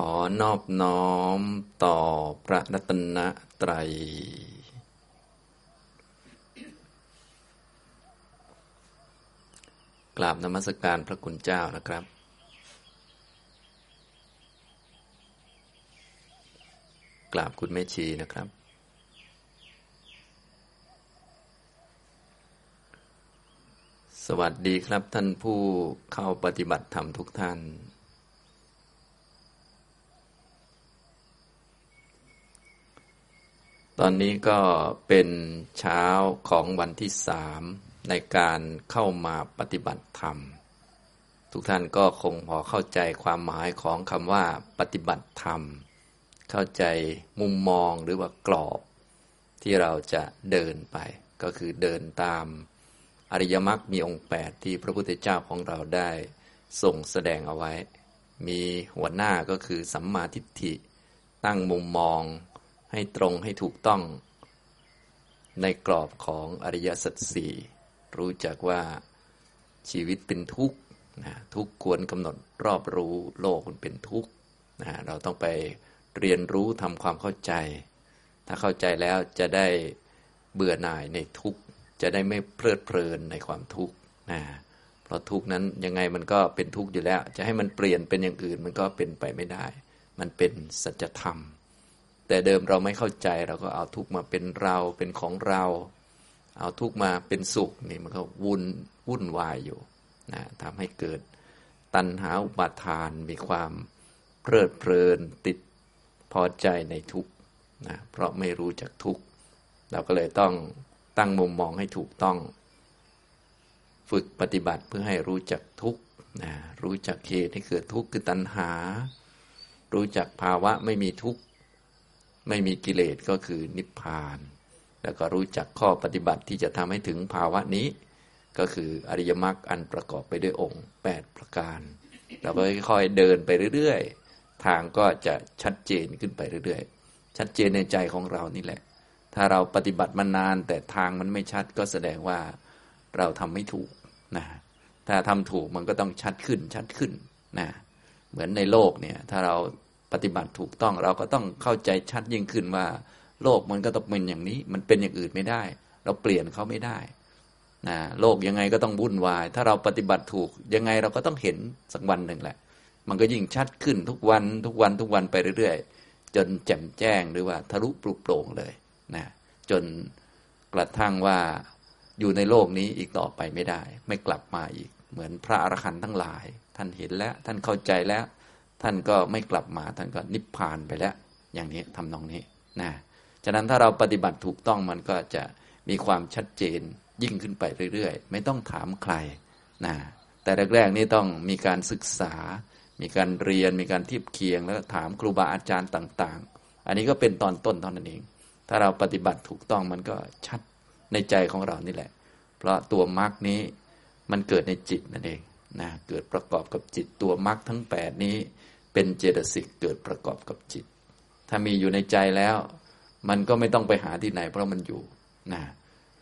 ขอนอบน้อมต่อพระรัตนตรัย กราบนมัสการพระคุณเจ้านะครับ กราบคุณแม่ชีนะครับ สวัสดีครับท่านผู้เข้าปฏิบัติธรรมทุกท่าน ตอนนี้ก็เป็นเช้าของวันที่สามในการเข้ามาปฏิบัติธรรม ทุกท่านก็คงพอเข้าใจความหมายของคำว่าปฏิบัติธรรม เข้าใจมุมมองหรือว่ากรอบ ที่เราจะเดินไป ก็คือเดินตามอริยมรรคมีองค์แปดที่พระพุทธเจ้าของเราได้ส่งแสดงเอาไว้ มีหัวหน้าก็คือสัมมาทิฏฐิ ตั้งมุมมอง ให้ตรงให้ถูกต้อง ในกรอบของอริยสัจสี่รู้จักว่าชีวิตเป็นทุกข์นะทุกข์ควรกำหนดรอบรู้โลกมันเป็นทุกข์นะเราต้องไปเรียนรู้ทำความเข้าใจ ถ้าเข้าใจแล้วจะได้เบื่อหน่ายในทุกข์ จะได้ไม่เพลิดเพลินในความทุกข์นะเพราะทุกข์นั้นยังไงมันก็เป็นทุกข์อยู่แล้ว จะให้มันเปลี่ยนเป็นอย่างอื่นมันก็เป็นไปไม่ได้ มันเป็นสัจธรรม แต่เดิมเราไม่เข้าใจเราก็เอาทุกมาเป็นเราเป็นของเรา เอาทุกมาเป็นสุขนี่มันก็วุ่นวุ่นวายอยู่นะทำให้เกิดตัณหาอุปาทานมีความเพลิดเพลินติดพอใจในทุกนะเพราะไม่รู้จักทุกเราก็เลยต้องตั้งมุมมองให้ถูกต้อง ฝึกปฏิบัติเพื่อให้รู้จักทุกนะรู้จักเหตุที่เกิดทุกข์คือตัณหา รู้จักภาวะไม่มีทุกข์ ไม่มีกิเลสก็คือนิพพาน แล้วก็รู้จักข้อปฏิบัติที่จะทำให้ถึงภาวะนี้ ก็คืออริยมรรคอันประกอบไปด้วยองค์ 8 ประการ เราก็ค่อยๆเดินไปเรื่อยๆ ทางก็จะชัดเจนขึ้นไปเรื่อยๆ ชัดเจนในใจของเรานี่แหละ ถ้าเราปฏิบัติมานานแต่ทางมันไม่ชัดก็แสดงว่าเราทำไม่ถูกนะถ้าทำถูกมันก็ต้องชัดขึ้นชัดขึ้นนะเหมือนในโลกเนี่ยถ้าเรา ปฏิบัติถูกต้องเราก็ต้องเข้าใจชัดยิ่งขึ้นว่า โลกมันก็ต้องเป็นอย่างนี้ มันเป็นอย่างอื่นไม่ได้ เราเปลี่ยนเขาไม่ได้นะโลกยังไงก็ต้องวุ่นวาย ถ้าเราปฏิบัติถูกยังไงเราก็ต้องเห็นสักวันหนึ่งแหละ มันก็ยิ่งชัดขึ้นทุกวันทุกวันทุกวันไปเรื่อยๆ จนแจ่มแจ้งหรือว่าทะลุปลุกโปร่งเลยนะจนกระทั่งว่าอยู่ในโลกนี้อีกต่อไปไม่ได้ ไม่กลับมาอีก เหมือนพระอรหันต์ทั้งหลาย ท่านเห็นแล้วท่านเข้าใจแล้ว ท่านก็ไม่กลับมาท่านก็นิพพานไปแล้ว อย่างนี้ทำนองนี้นะฉะนั้นถ้าเราปฏิบัติถูกต้องมันก็จะมีความชัดเจนยิ่งขึ้นไปเรื่อยๆ ไม่ต้องถามใครนะแต่แรกๆนี่ต้องมีการศึกษา มีการเรียน มีการทีบเคียง แล้วถามครูบาอาจารย์ต่าง ๆ อันนี้ก็เป็นตอนต้นเท่านั้นเอง ถ้าเราปฏิบัติถูกต้องมันก็ชัดในใจของเรานี่แหละ เพราะตัวมรรคนี้มันเกิดในจิตนั่นเองนะเกิดประกอบกับจิตตัวมรรคทั้ง 8 นี้ เป็นเจตสิกเกิดประกอบกับจิต ถ้ามีอยู่ในใจแล้ว มันก็ไม่ต้องไปหาที่ไหน เพราะมันอยู่นะ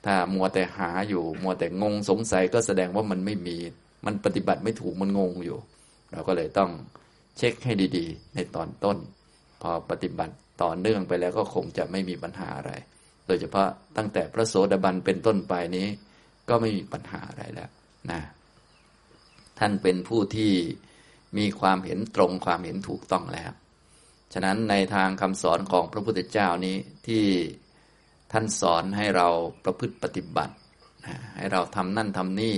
ถ้ามัวแต่หาอยู่มัวแต่งงสงสัยก็แสดงว่ามันไม่มี มันปฏิบัติไม่ถูกมันงงอยู่ เราก็เลยต้องเช็คให้ดีๆ ในตอนต้น พอปฏิบัติต่อเนื่องไปแล้วก็คงจะไม่มีปัญหาอะไร โดยเฉพาะตั้งแต่พระโสดาบันเป็นต้นไปนี้ ก็ไม่มีปัญหาอะไรแล้วนะท่านเป็นผู้ที่ มีความเห็นตรงความเห็นถูกต้องแล้ว ฉะนั้นในทางคำสอนของพระพุทธเจ้านี้ที่ท่านสอนให้เราประพฤติปฏิบัติ ให้เราทำนั่นทำนี่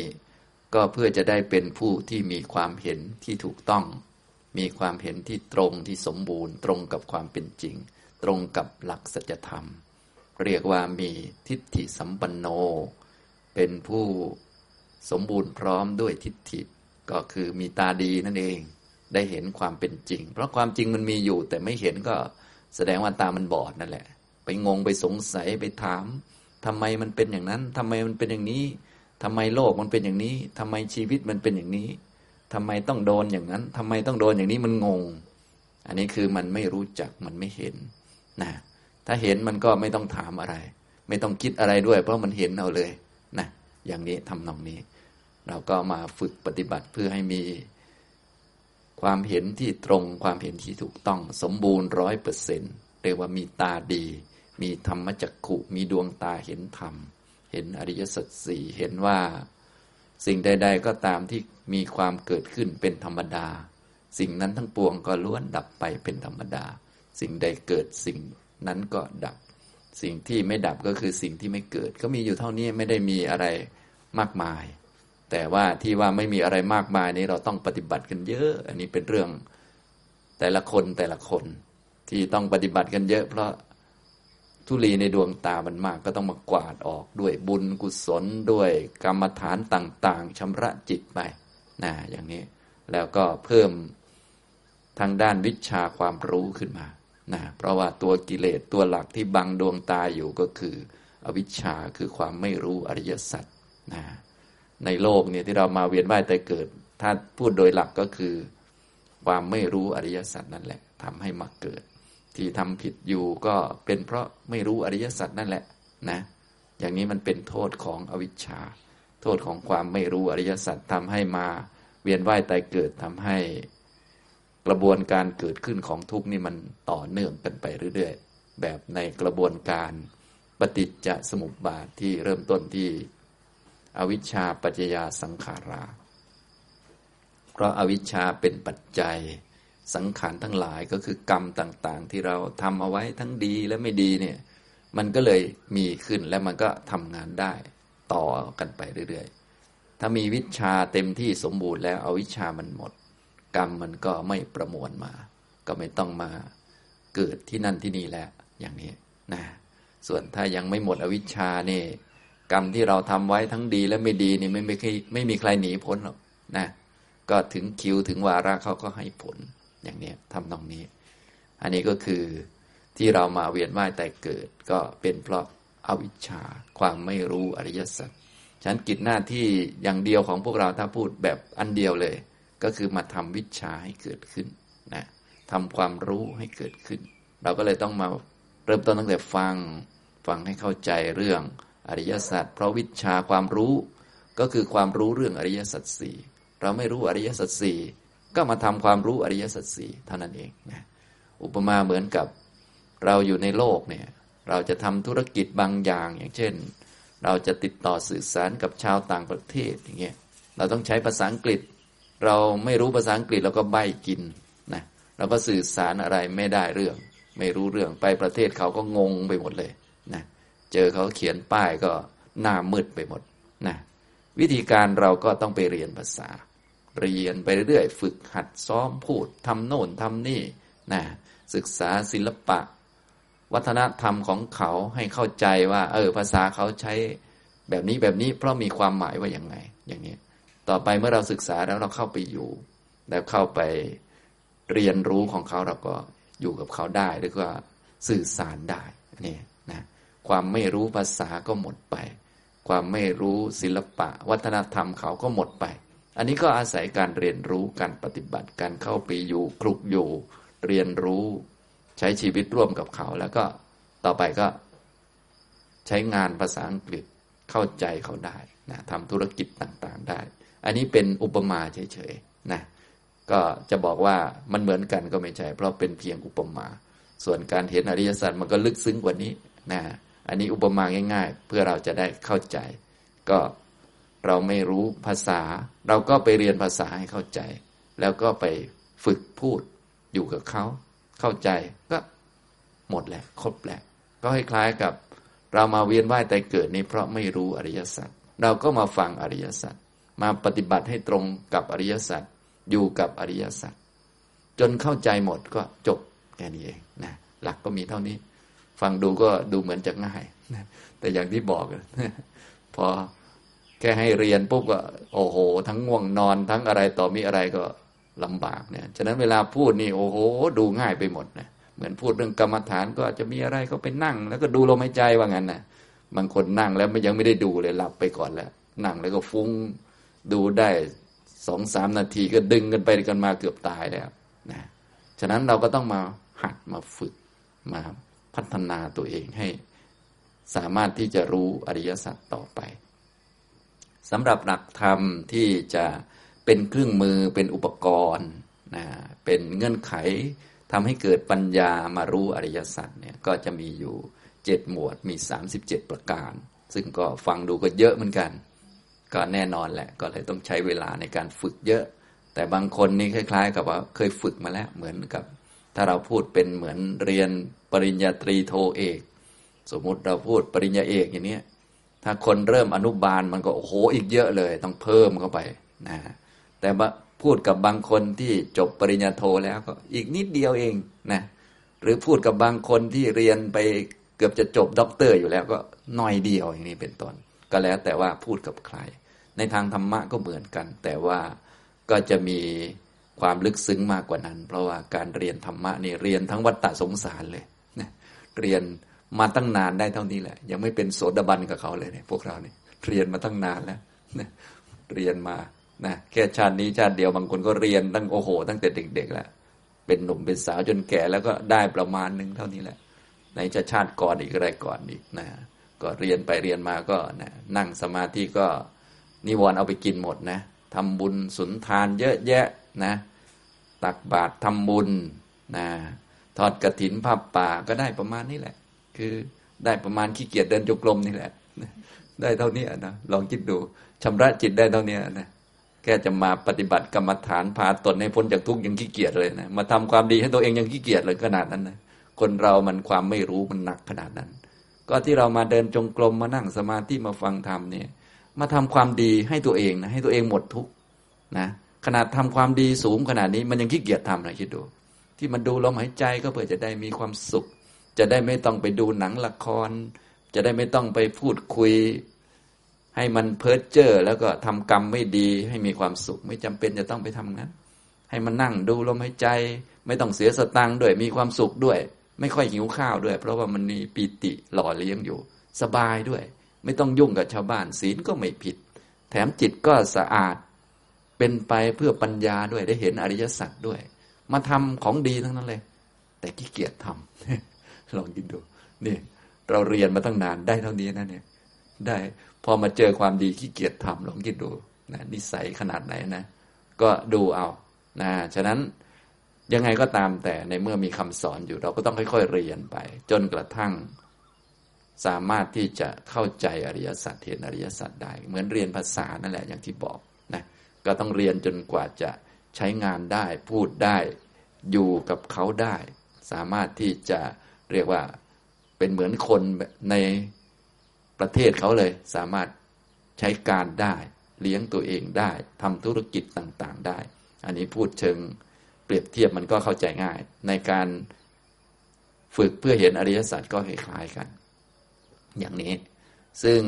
ก็เพื่อจะได้เป็นผู้ที่มีความเห็นที่ถูกต้อง มีความเห็นที่ตรงที่สมบูรณ์ ตรงกับความเป็นจริง ตรงกับหลักสัจธรรม เรียกว่ามีทิฏฐิสัมปันโน เป็นผู้สมบูรณ์พร้อมด้วยทิฏฐิ ก็คือมีตาดีนั่นเอง ได้เห็นความเป็นจริง เพราะความจริงมันมีอยู่ แต่ไม่เห็นก็แสดงว่าตามันบอดนั่นแหละ ไปงงไปสงสัยไปถามทำไมมันเป็นอย่างนั้นทำไมมันเป็นอย่างนี้ทำไมโลกมันเป็นอย่างนี้ทำไมชีวิตมันเป็นอย่างนี้ทำไมต้องโดนอย่างนั้นทำไมต้องโดนอย่างนี้มันงง อันนี้คือมันไม่รู้จักมันไม่เห็นนะถ้าเห็นมันก็ไม่ต้องถามอะไร ไม่ต้องคิดอะไรด้วย เพราะมันเห็นเอาเลยนะอย่างนี้ทำนองนี้ เราก็มาฝึกปฏิบัติเพื่อให้มีความเห็นที่ตรงความเห็นที่ถูกต้องสมบูรณ์ร้อยเปอร์เซนต์เรียกว่ามีตาดี มีธรรมจักขุมีดวงตาเห็นธรรม เห็นอริยสัจสี่เห็นว่า สิ่งใด ๆ ก็ตามที่มีความเกิดขึ้นเป็นธรรมดา สิ่งนั้นทั้งปวงก็ล้วนดับไปเป็นธรรมดา สิ่งใดเกิดสิ่งนั้นก็ดับ สิ่งที่ไม่ดับก็คือสิ่งที่ไม่เกิด ก็มีอยู่เท่านี้ไม่ได้มีอะไรมากมาย แต่ว่าที่ว่าไม่มีอะไรมากมายนี้เราต้องปฏิบัติกันเยอะ อันนี้เป็นเรื่องแต่ละคนแต่ละคนที่ต้องปฏิบัติกันเยอะ เพราะทุลีในดวงตามันมากก็ต้องมากวาดออกด้วยบุญกุศลด้วยกรรมฐานต่าง ๆชำระจิตไปนะอย่างนี้แล้วก็เพิ่มทางด้านวิชาความรู้ขึ้นมานะเพราะว่าตัวกิเลสตัวหลักที่บังดวงตาอยู่ก็คือ อวิชชาคือความไม่รู้อริยสัจนะ ในโลกเนี่ยที่เรามาเวียนว่ายแต่เกิด ถ้าพูดโดยหลักก็คือ ความไม่รู้อริยสัจนั่นแหละทำให้มาเกิด ที่ทำผิดอยู่ก็เป็นเพราะไม่รู้อริยสัจนั่นแหละนะอย่างนี้มันเป็นโทษของอวิชชา โทษของความไม่รู้อริยสัจทำให้มาเวียนว่ายตายเกิดทำให้กระบวนการเกิดขึ้นของทุกข์นี่มันต่อเนื่องกันไปเรื่อยๆ แบบในกระบวนการปฏิจจสมุปบาทที่เริ่มต้นที่ อวิชชาปัจจยาสังขารา เพราะอาวิชชาเป็นปัจจัยสังขารทั้งหลายก็คือกรรมต่าง ๆ ที่เราทำเอาไว้ทั้งดีและไม่ดีเนี่ย มันก็เลยมีขึ้นและมันก็ทำงานได้ต่อกันไปเรื่อยๆ ถ้ามีวิชาเต็มที่สมบูรณ์แล้วเอาวิชามันหมด กรรมมันก็ไม่ประมวลมา ก็ไม่ต้องมาเกิดที่นั่นที่นี่แล้วอย่างนี้นะส่วนถ้ายังไม่หมดอวิชชาเนี่ย กรรมที่เราทำไว้ทั้งดีและไม่ดีนี่ไม่ไม่ไม่มีใครหนีพ้นหรอกนะก็ถึงคิวถึงวาระเขาก็ให้ผลอย่างนี้ทำตรงนี้ อันนี้ก็คือที่เรามาเวียนว่ายแต่เกิด ก็เป็นเพราะอาวิชชาความไม่รู้อริยสัจฉันกิจหน้าที่อย่างเดียวของพวกเราถ้าพูดแบบอันเดียวเลย ก็คือมาทำวิชาให้เกิดขึ้นนะทำความรู้ให้เกิดขึ้น เราก็เลยต้องมาเริ่มต้นตั้งแต่ฟังฟังให้เข้าใจเรื่อง อริยสัจเพราะวิชาความรู้ก็คือความรู้เรื่องอริยสัจสี่เราไม่รู้อริยสัจสี่ก็มาทำความรู้อริยสัจสี่เท่านั้นเองนะอุปมาเหมือนกับเราอยู่ในโลกเนี่ยเราจะทำธุรกิจบางอย่างอย่างเช่น เราจะติดต่อสื่อสารกับชาวต่างประเทศอย่างเงี้ยเราต้องใช้ภาษาอังกฤษ เราไม่รู้ภาษาอังกฤษเราก็ใบกินนะเราก็สื่อสารอะไรไม่ได้เรื่อง ไม่รู้เรื่องไปประเทศเขาก็งงไปหมดเลยนะเจอเขาเขียนป้ายก็หน้ามืดไปหมดนะวิธีการเราก็ต้องไปเรียนภาษา เรียนไปเรื่อยฝึกหัดซ้อมพูดทำโน่นทำนี่นะศึกษาศิลปะ วัฒนธรรมของเขาให้เข้าใจว่า เออภาษาเขาใช้แบบนี้แบบนี้เพราะมีความหมายว่าอย่างไง อย่างนี้ ต่อไปเมื่อเราศึกษาแล้วเราเข้าไปอยู่ แล้วเข้าไปเรียนรู้ของเขาเราก็อยู่กับเขาได้หรือว่าสื่อสารได้นี่นะ ความไม่รู้ภาษาก็หมดไป ความไม่รู้ศิลปะ วัฒนธรรมเขาก็หมดไป อันนี้ก็อาศัยการเรียนรู้การปฏิบัติการเข้าไปอยู่คลุกอยู่ เรียนรู้ใช้ชีวิตร่วมกับเขา แล้วก็ต่อไปก็ ใช้งานภาษาอังกฤษเข้าใจเขาได้นะทำธุรกิจต่างๆได้ อันนี้เป็นอุปมาเฉยๆนะก็จะบอกว่ามันเหมือนกันก็ไม่ใช่ เพราะเป็นเพียงอุปมา ส่วนการเห็นอริยสัจมันก็ลึกซึ้งกว่านี้นะ อันนี้อุปมาง่าย ๆ เพื่อเราจะได้เข้าใจ ก็เราไม่รู้ภาษา เราก็ไปเรียนภาษาให้เข้าใจ แล้วก็ไปฝึกพูดอยู่กับเขา เข้าใจก็หมดแหละ ครบแหละ ก็คล้ายๆกับเรามาเวียนว่ายแต่เกิดนี้เพราะไม่รู้อริยสัจเราก็มาฟังอริยสัจมาปฏิบัติให้ตรงกับอริยสัจอยู่กับอริยสัจจนเข้าใจหมดก็จบแค่นี้เองนะหลักก็มีเท่านี้ ฟังดูก็ดูเหมือนจะง่ายแต่อย่างที่บอกพอแค่ให้เรียนปุ๊บก็ โอ้โห ทั้งง่วงนอนทั้งอะไรต่อมีอะไรก็ลำบากเนี่ยฉะนั้นเวลาพูดนี่โอ้โห ดูง่ายไปหมดนะเหมือนพูดเรื่องกรรมฐานก็อาจจะมีอะไรก็ไปนั่ง แล้วก็ดูลมหายใจว่างั้นนะบางคนนั่งแล้วมันยังไม่ได้ดูเลยหลับไปก่อนแล้ว นั่งแล้วก็ฟุ้งดูได้สองสามนาทีก็ดึงกันไปกันมาเกือบตายแล้วนะฉะนั้นเราก็ต้องมาหัดมาฝึกมา พัฒนาตัวเองให้สามารถที่จะรู้อริยสัจต่อไปสำหรับหลักธรรมที่จะเป็นเครื่องมือเป็นอุปกรณ์นะเป็นเงื่อนไขทำให้เกิดปัญญามารู้อริยสัจเนี่ยก็จะมีอยู่เจ็ดหมวดมี 37 ประการ ซึ่งก็ฟังดูก็เยอะเหมือนกัน ก็แน่นอนแหละก็เลยต้องใช้เวลาในการฝึกเยอะ แต่บางคนนี่คล้าย ๆ กับว่าเคยฝึกมาแล้วเหมือนกับ ถ้าเราพูดเป็นเหมือนเรียนปริญญาตรีโทเอก สมมุติเราพูดปริญญาเอกอย่างนี้ถ้าคนเริ่มอนุบาลมันก็โอ้โหอีกเยอะเลย ต้องเพิ่มเข้าไปนะแต่พูดกับบางคนที่จบปริญญาโทแล้วก็อีกนิดเดียวเองนะหรือพูดกับบางคนที่เรียนไปเกือบจะจบด็อกเตอร์อยู่แล้วก็น้อยเดียวอย่างนี้เป็นต้น ก็แล้วแต่ว่าพูดกับใคร ในทางธรรมะก็เหมือนกัน แต่ว่าก็จะมี ความลึกซึ้งมากกว่านั้น เพราะว่าการเรียนธรรมะนี่เรียนทั้งวัฏฏะสงสารเลยนะเรียนมาตั้งนานได้เท่านี้แหละ ยังไม่เป็นโสดาบันกับเขาเลยเนี่ยพวกเราเนี่ยเรียนมาตั้งนานแล้วนะเรียนมานะแค่ชาตินี้ชาติเดียวบางคนก็เรียนตั้งโอ้โห ตั้งแต่เด็ก ๆ แล้ว เป็นหนุ่มเป็นสาวจนแก่แล้วก็ได้ประมาณหนึ่งเท่านี้แหละในจะชาติก่อนอีกอะไรก่อนอีกนะก็เรียนไปเรียนมาก็นะนั่งสมาธิก็นิวรณ์เอาไปกินหมดนะทำบุญสุนทานเยอะแยะ นะ ตักบาตรทำบุญนะทอดกระถินผ้าป่าก็ได้ประมาณนี้แหละ คือได้ประมาณขี้เกียจเดินจงกรมนี่แหละ ได้เท่านี้นะลองคิดดูชำระจิตได้เท่านี้นะแค่จะมาปฏิบัติกรรมฐานพาตนให้พ้นจากทุกข์ยังขี้เกียจเลยนะมาทำความดีให้ตัวเองยังขี้เกียจเลยขนาดนั้นนะคนเรามันความไม่รู้มันหนักขนาดนั้น ก็ที่เรามาเดินจงกรมมานั่งสมาธิมาฟังธรรมเนี่ย มาทำความดีให้ตัวเองนะให้ตัวเองหมดทุกข์นะ ขนาดทำความดีสูงขนาดนี้มันยังขี้เกียจทำนะคิดดู ที่มันดูลมหายใจก็เพื่อจะได้มีความสุข จะได้ไม่ต้องไปดูหนังละคร จะได้ไม่ต้องไปพูดคุย ให้มันเพ้อเจ้อแล้วก็ทำกรรมไม่ดีให้มีความสุข ไม่จำเป็นจะต้องไปทำงั้น ให้มันนั่งดูลมหายใจ ไม่ต้องเสียสตังค์ด้วยมีความสุขด้วย ไม่ค่อยหิวข้าวด้วย เพราะว่ามันมีปีติหล่อเลี้ยงอยู่ สบายด้วย ไม่ต้องยุ่งกับชาวบ้านศีลก็ไม่ผิด แถมจิตก็สะอาด เป็นไปเพื่อปัญญาด้วยได้เห็นอริยสัจด้วย มาทำของดีทั้งนั้นเลย แต่ขี้เกียจทำลองคิดดูนี่เราเรียนมาตั้งนานได้เท่านี้นะเนี่ย ได้พอมาเจอความดีขี้เกียจทำลองคิดดูนะนิสัยขนาดไหนนะ ก็ดูเอานะฉะนั้นยังไงก็ตามแต่ในเมื่อมีคำสอนอยู่ เราก็ต้องค่อยๆเรียนไป จนกระทั่ง สามารถที่จะเข้าใจอริยสัจเห็นอริยสัจได้ เหมือนเรียนภาษานั่นแหละอย่างที่บอก ก็ต้องเรียนจนกว่าจะใช้งานได้พูดได้ อยู่กับเขาได้ สามารถที่จะเรียกว่าเป็นเหมือนคนในประเทศเขาเลย สามารถใช้การได้ เลี้ยงตัวเองได้ทำธุรกิจต่างๆได้ อันนี้พูดเชิงเปรียบเทียบมันก็เข้าใจง่าย ในการฝึกเพื่อเห็นอริยสัจก็คล้ายๆกัน อย่างนี้ ซึ่ง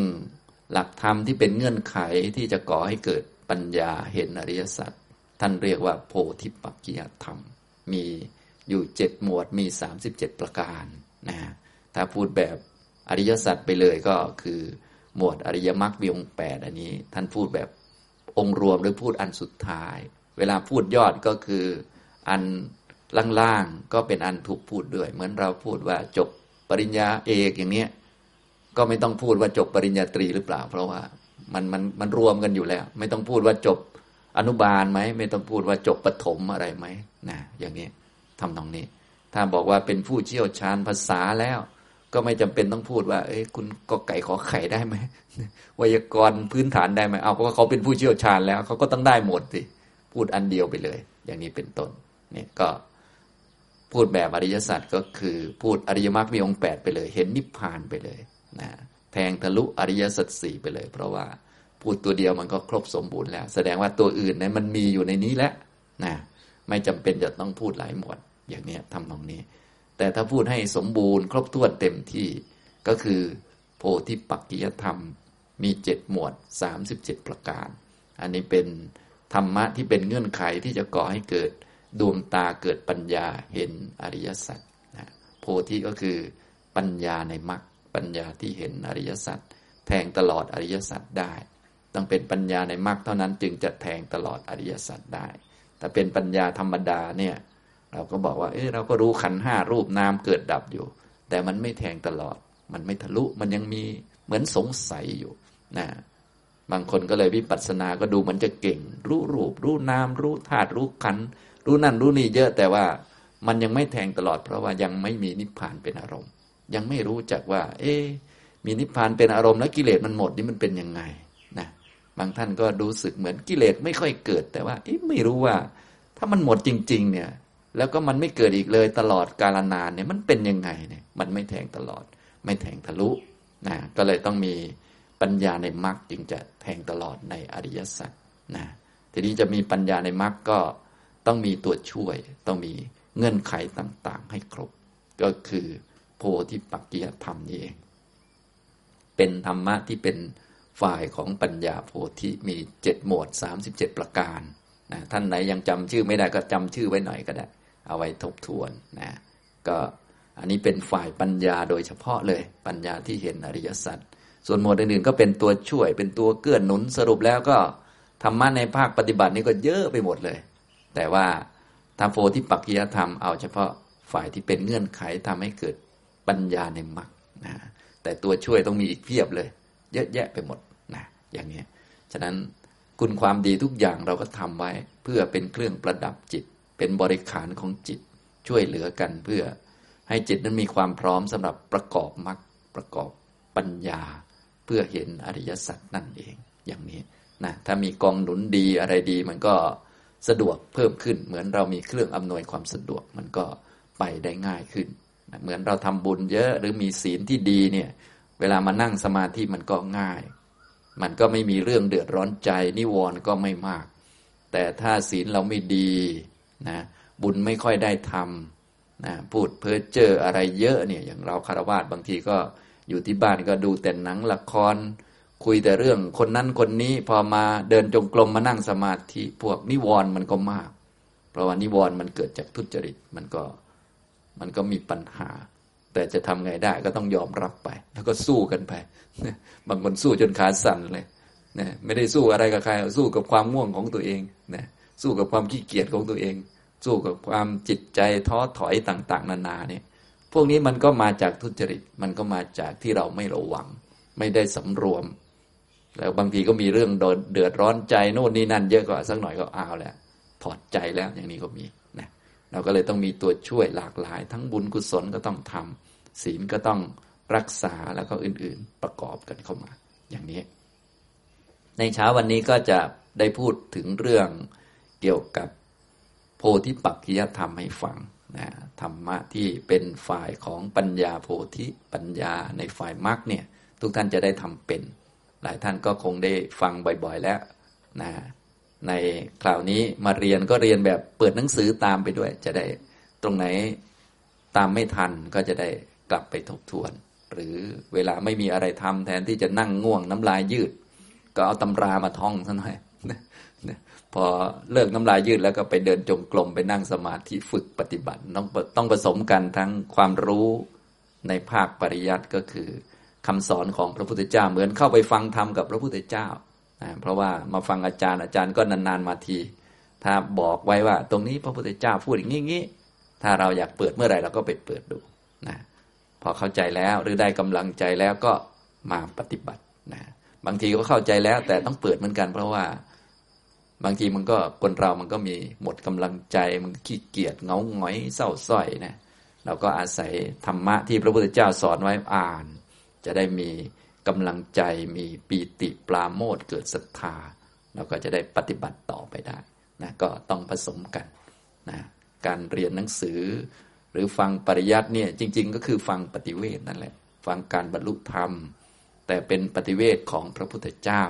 หลักธรรมที่เป็นเงื่อนไขที่จะก่อให้เกิด ปัญญาเห็นอริยสัจท่านเรียกว่าโพธิปักกิยธรรม มีอยู่เจ็ดหมวดมีสามสิบเจ็ดประการนะถ้าพูดแบบอริยสัจไปเลยก็คือหมวดอริยมรรคมีองค์แปดอันนี้ ท่านพูดแบบองค์รวมหรือพูดอันสุดท้าย เวลาพูดยอดก็คืออันล่างๆก็เป็นอันถูกพูดด้วย เหมือนเราพูดว่าจบปริญญาเอกอย่างเนี้ยก็ไม่ต้องพูดว่าจบปริญญาตรีหรือเปล่า เพราะว่า มันมันมันรวมกันอยู่แล้ว ไม่ต้องพูดว่าจบอนุบาลไหมไม่ต้องพูดว่าจบปฐมอะไรไหมนะอย่างนี้ทำตรงนี้ ถ้าบอกว่าเป็นผู้เชี่ยวชาญภาษาแล้ว ก็ไม่จำเป็นต้องพูดว่า เอ้ยคุณก็ไก่ขอไข่ได้ไหมวยากรณ์พื้นฐานได้ไหมเอาเพราะว่าเขาเป็นผู้เชี่ยวชาญแล้วเขาก็ต้องได้หมดสิพูดอันเดียวไปเลย อย่างนี้เป็นต้นเนี่ยก็พูดแบบอริยสัจก็คือพูดอริยมรรคมีองค์แปดไปเลย เห็นนิพพานไปเลยนะ ทงทะลุอริยสัจสี่ไปเลย เพราะว่าพูดตัวเดียวมันก็ครบสมบูรณ์แล้ว แสดงว่าตัวอื่นนั้นมันมีอยู่ในนี้แล้วนะไม่จำเป็นจะต้องพูดหลายหมวดอย่างนี้ทำตรงนี้ แต่ถ้าพูดให้สมบูรณ์ ครบถ้วนเต็มที่ก็คือโพธิปักกิยธรรมมีเจ็ดหมวดสามสิบเจ็ดประการ อันนี้เป็นธรรมะที่เป็นเงื่อนไขที่จะก่อให้เกิดดวงตาเกิดปัญญาเห็นอริยสัจนะโพธิก็คือปัญญาในมรรค ปัญญาที่เห็นอริยสัจแทงตลอดอริยสัจได้ ต้องเป็นปัญญาในมรรคเท่านั้นจึงจะแทงตลอดอริยสัจได้แต่เป็นปัญญาธรรมดาเนี่ยเราก็บอกว่า เอ้เราก็รู้ขันห้ารูปนามเกิดดับอยู่ แต่มันไม่แทงตลอด มันไม่ทะลุมันยังมีเหมือนสงสัยอยู่นะบางคนก็เลยวิปัสสนาก็ดูเหมันจะเก่ง รู้รูป รู้นาม รู้ธาตุรู้ขันรู้นั่นรู้นี่เยอะแต่ว่ามันยังไม่แทงตลอด เพราะว่ายังไม่มีนิพพานเป็นอารมณ์ ยังไม่รู้จักว่า เอ๊มีนิพพานเป็นอารมณ์แล้วกิเลสมันหมดนี่มันเป็นยังไงนะบางท่านก็รู้สึกเหมือนกิเลสไม่ค่อยเกิด แต่ว่าไม่รู้ว่า ถ้ามันหมดจริง ๆ เนี่ย แล้วก็มันไม่เกิดอีกเลยตลอดกาลนานเนี่ยมันเป็นยังไงเนี่ย มันไม่แทงตลอด ไม่แทงทะลุนะก็เลยต้องมีปัญญาในมรรคจึงจะแทงตลอดในอริยสัจนะทีนี้จะมีปัญญาในมรรคก็ต้องมีตัวช่วย ต้องมีเงื่อนไขต่างๆ ให้ครบ ก็คือ โพธิปักกิยธรรมนี่เอง เป็นธรรมะที่เป็นฝ่ายของปัญญาโพธิมีเจ็ดหมวดสามสิบเจ็ดประการนะท่านไหนยังจำชื่อไม่ได้ก็จำชื่อไว้หน่อยก็ได้ เอาไว้ทบทวนนะก็อันนี้เป็นฝ่ายปัญญาโดยเฉพาะเลย ปัญญาที่เห็นอริยสัจส่วนหมวดอื่นๆก็เป็นตัวช่วย เป็นตัวเกื้อนหนุนสรุปแล้วก็ธรรมะในภาคปฏิบัตินี่ก็เยอะไปหมดเลย แต่ว่าทำโฟที่ปักกิยธรรมเอาเฉพาะฝ่ายที่เป็นเงื่อนไขทำให้เกิด ปัญญาในมรรคนะแต่ตัวช่วยต้องมีอีกเพียบเลย เยอะแยะไปหมดนะอย่างนี้ฉะนั้นคุณความดีทุกอย่างเราก็ทำไว้เพื่อเป็นเครื่องประดับจิต เป็นบริขารของจิต ช่วยเหลือกันเพื่อให้จิตนั้นมีความพร้อมสำหรับประกอบมรรคประกอบปัญญา เพื่อเห็นอริยสัจนั่นเองอย่างนี้นะถ้ามีกองหนุนดีอะไรดีมันก็สะดวกเพิ่มขึ้น เหมือนเรามีเครื่องอำนวยความสะดวกมันก็ไปได้ง่ายขึ้น เหมือนเราทำบุญเยอะหรือมีศีลที่ดีเนี่ย เวลามานั่งสมาธิมันก็ง่าย มันก็ไม่มีเรื่องเดือดร้อนใจ นิวรณ์ก็ไม่มาก แต่ถ้าศีลเราไม่ดีนะบุญไม่ค่อยได้ทำนะพูดเพ้อเจ้ออะไรเยอะเนี่ย อย่างเราคารวะบางทีก็อยู่ที่บ้านก็ดูแต่หนังละคร คุยแต่เรื่องคนนั้นคนนี้พอมาเดินจงกรมมานั่งสมาธิพวกนิวรณ์มันก็มาก เพราะว่านิวรณ์มันเกิดจากทุจริตมันก็ มันก็มีปัญหา แต่จะทำไงได้ก็ต้องยอมรับไป แล้วก็สู้กันไปบางคนสู้จนขาสั่นเลยนะไม่ได้สู้อะไรกับใครสู้กับความง่วงของตัวเองนะสู้กับความขี้เกียจของตัวเอง สู้กับความจิตใจท้อถอยต่าง ๆ นานาเนี่ย พวกนี้มันก็มาจากทุจริต มันก็มาจากที่เราไม่ระวัง ไม่ได้สำรวม แล้วบางทีก็มีเรื่องเดือดร้อนใจโน่นนี่นั่นเยอะกว่าสักหน่อยก็อ้าวแล้วถอดใจแล้วอย่างนี้ก็มี เราก็เลยต้องมีตัวช่วยหลากหลาย ทั้งบุญกุศลก็ต้องทำศีลก็ต้องรักษาแล้วก็อื่นๆประกอบกันเข้ามา อย่างนี้ ในเช้าวันนี้ก็จะได้พูดถึงเรื่องเกี่ยวกับโพธิปักขิยธรรมให้ฟังนะธรรมะที่เป็นฝ่ายของปัญญาโพธิปัญญาในฝ่ายมรรคเนี่ย ทุกท่านจะได้ทำเป็น หลายท่านก็คงได้ฟังบ่อยๆแล้วนะ ในคราวนี้มาเรียนก็เรียนแบบเปิดหนังสือตามไปด้วย จะได้ตรงไหนตามไม่ทันก็จะได้กลับไปทบทวน หรือเวลาไม่มีอะไรทำแทนที่จะนั่งง่วงน้ำลายยืด ก็เอาตำรามาท่องซะหน่อยพอเลิกน้ำลายยืดแล้วก็ไปเดินจงกรมไปนั่งสมาธิฝึกปฏิบัติ ต้องต้องผสมกันทั้งความรู้ในภาคปริยัติก็คือคำสอนของพระพุทธเจ้าเหมือนเข้าไปฟังธรรมกับพระพุทธเจ้า นะเพราะว่ามาฟังอาจารย์อาจารย์ก็นานๆมาที ถ้าบอกไว้ว่า ตรงนี้พระพุทธเจ้าพูดอย่างนี้ถ้าเราอยากเปิดเมื่อไหร่เราก็ไปเปิดดูนะพอเข้าใจแล้วหรือได้กำลังใจแล้วก็มาปฏิบัตินะบางทีก็เข้าใจแล้วแต่ต้องเปิดเหมือนกัน เพราะว่าบางทีมันก็คนเรามันก็มีหมดกำลังใจมันขี้เกียจเงาหงอยเศร้าส้อยนะเราก็อาศัยธรรมะที่พระพุทธเจ้าสอนไว้อ่าน จะได้มี กำลังใจมีปีติปลาโมดเกิดศรัทธา เราก็จะได้ปฏิบัติต่อไปได้นะก็ต้องผสมกันนะการเรียนหนังสือ หรือฟังปริยัติเนี่ยจริง ๆ ก็คือฟังปฏิเวทนั่นแหละ ฟังการบรรลุธรรม แต่เป็นปฏิเวทของพระพุทธเจ้า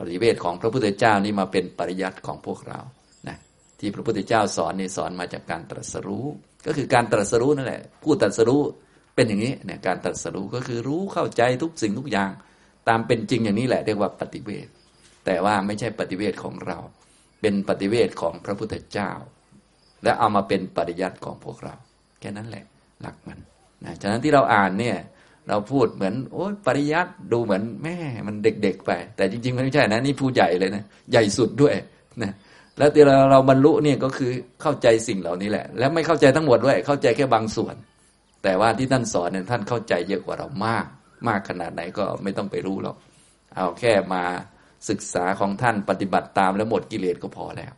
ปฏิเวทของพระพุทธเจ้านี่มาเป็นปริยัติของพวกเรานะที่พระพุทธเจ้าสอนนี่สอนมาจากการตรัสรู้ ก็คือการตรัสรู้นั่นแหละผู้ตรัสรู้ เป็นอย่างนี้เนี่ยการตรัสรู้ก็คือรู้เข้าใจทุกสิ่งทุกอย่าง ตามเป็นจริงอย่างนี้แหละเรียกว่าปฏิเวทแต่ว่าไม่ใช่ปฏิเวทของเรา เป็นปฏิเวทของพระพุทธเจ้า และเอามาเป็นปริยัติของพวกเรา แค่นั้นแหละหลักมันนะฉะนั้นที่เราอ่านเนี่ยเราพูดเหมือนโอ้ยปริยัติดูเหมือนแม่มันเด็กๆไป แต่จริงๆมันไม่ใช่นะนี่ผู้ใหญ่เลยนะใหญ่สุดด้วยนะแล้วที่เราเราบรรลุเนี่ยก็คือเข้าใจสิ่งเหล่านี้แหละ และไม่เข้าใจทั้งหมดด้วยเข้าใจแค่บางส่วน แต่ว่าที่ท่านสอนเนี่ยท่านเข้าใจเยอะกว่าเรามาก มากขนาดไหนก็ไม่ต้องไปรู้หรอกเอาแค่มาศึกษาของท่านปฏิบัติตามแล้วหมดกิเลสก็พอแล้ว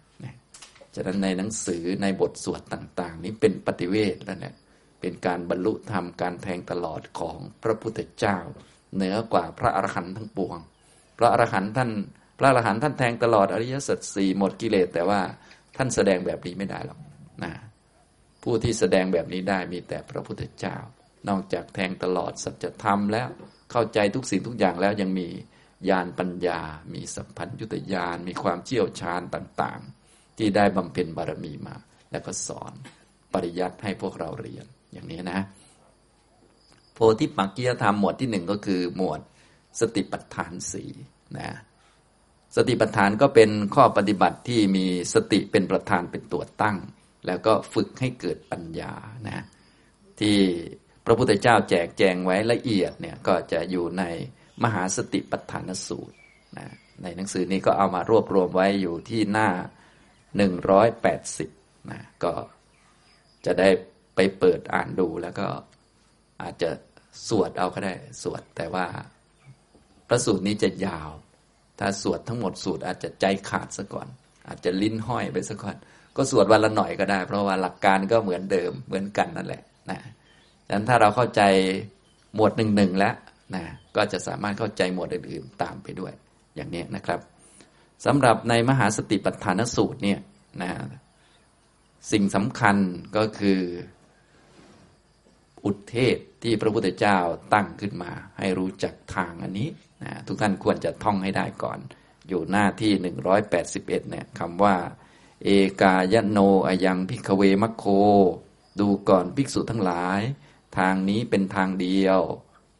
ฉฉะนั้นในหนังสือในบทสวดต่าง ๆ นี้เป็นปฏิเวทแล้วเนี่ยเป็นการบรรลุธรรมการแทงตลอดของพระพุทธเจ้า เหนือกว่าพระอรหันต์ทั้งปวง พระอรหันต์ท่านพระอรหันต์ท่านแทงตลอดอริยสัจสี่หมดกิเลสแต่ว่าท่านแสดงแบบนี้ไม่ได้หรอกนะ ผู้ที่แสดงแบบนี้ได้มีแต่พระพุทธเจ้า นอกจากแทงตลอดสัจธรรมแล้วเข้าใจทุกสิ่งทุกอย่างแล้วยังมีญาณปัญญา มีสัมพันญุตญาณ มีความเชี่ยวชาญต่างๆ ที่ได้บำเพ็ญบารมีมา แล้วก็สอนปริยัติให้พวกเราเรียนอย่างนี้นะ โพธิปักกิยธรรมหมวดที่หนึ่งก็คือหมวดสติปัฏฐานสีนะสติปัฏฐานก็เป็นข้อปฏิบัติที่มีสติเป็นประธานเป็นตัวตั้ง แล้วก็ฝึกให้เกิดปัญญานะที่พระพุทธเจ้าแจกแจงไว้ละเอียดเนี่ยก็จะอยู่ในมหาสติปัฏฐานสูตรนะในหนังสือนี้ก็เอามารวบรวมไว้อยู่ที่หน้า 180นะก็จะได้ไปเปิดอ่านดูแล้วก็อาจจะสวดเอาก็ได้สวดแต่ว่าพระสูตรนี้จะยาว ถ้าสวดทั้งหมดสูตรอาจจะใจขาดซะก่อน อาจจะลิ้นห้อยไปซะก่อน ก็สวดวันละหน่อยก็ได้ เพราะว่าหลักการก็เหมือนเดิมเหมือนกันนั่นแหละนะดังนั้นถ้าเราเข้าใจหมวดหนึ่งหนึ่งแล้วนะก็จะสามารถเข้าใจหมวดอื่นๆตามไปด้วยอย่างนี้นะครับสำหรับในมหาสติปัฏฐานสูตรเนี่ยนะสิ่งสำคัญก็คือ อุทเทศที่พระพุทธเจ้าตั้งขึ้นมา ให้รู้จักทางอันนี้นะทุกท่านควรจะท่องให้ได้ก่อน อยู่หน้าที่ 181เนี่ยคำว่า เอกายโนอายังพิกเวมัคโค ดูก่อนภิกษุทั้งหลาย ทางนี้เป็นทางเดียว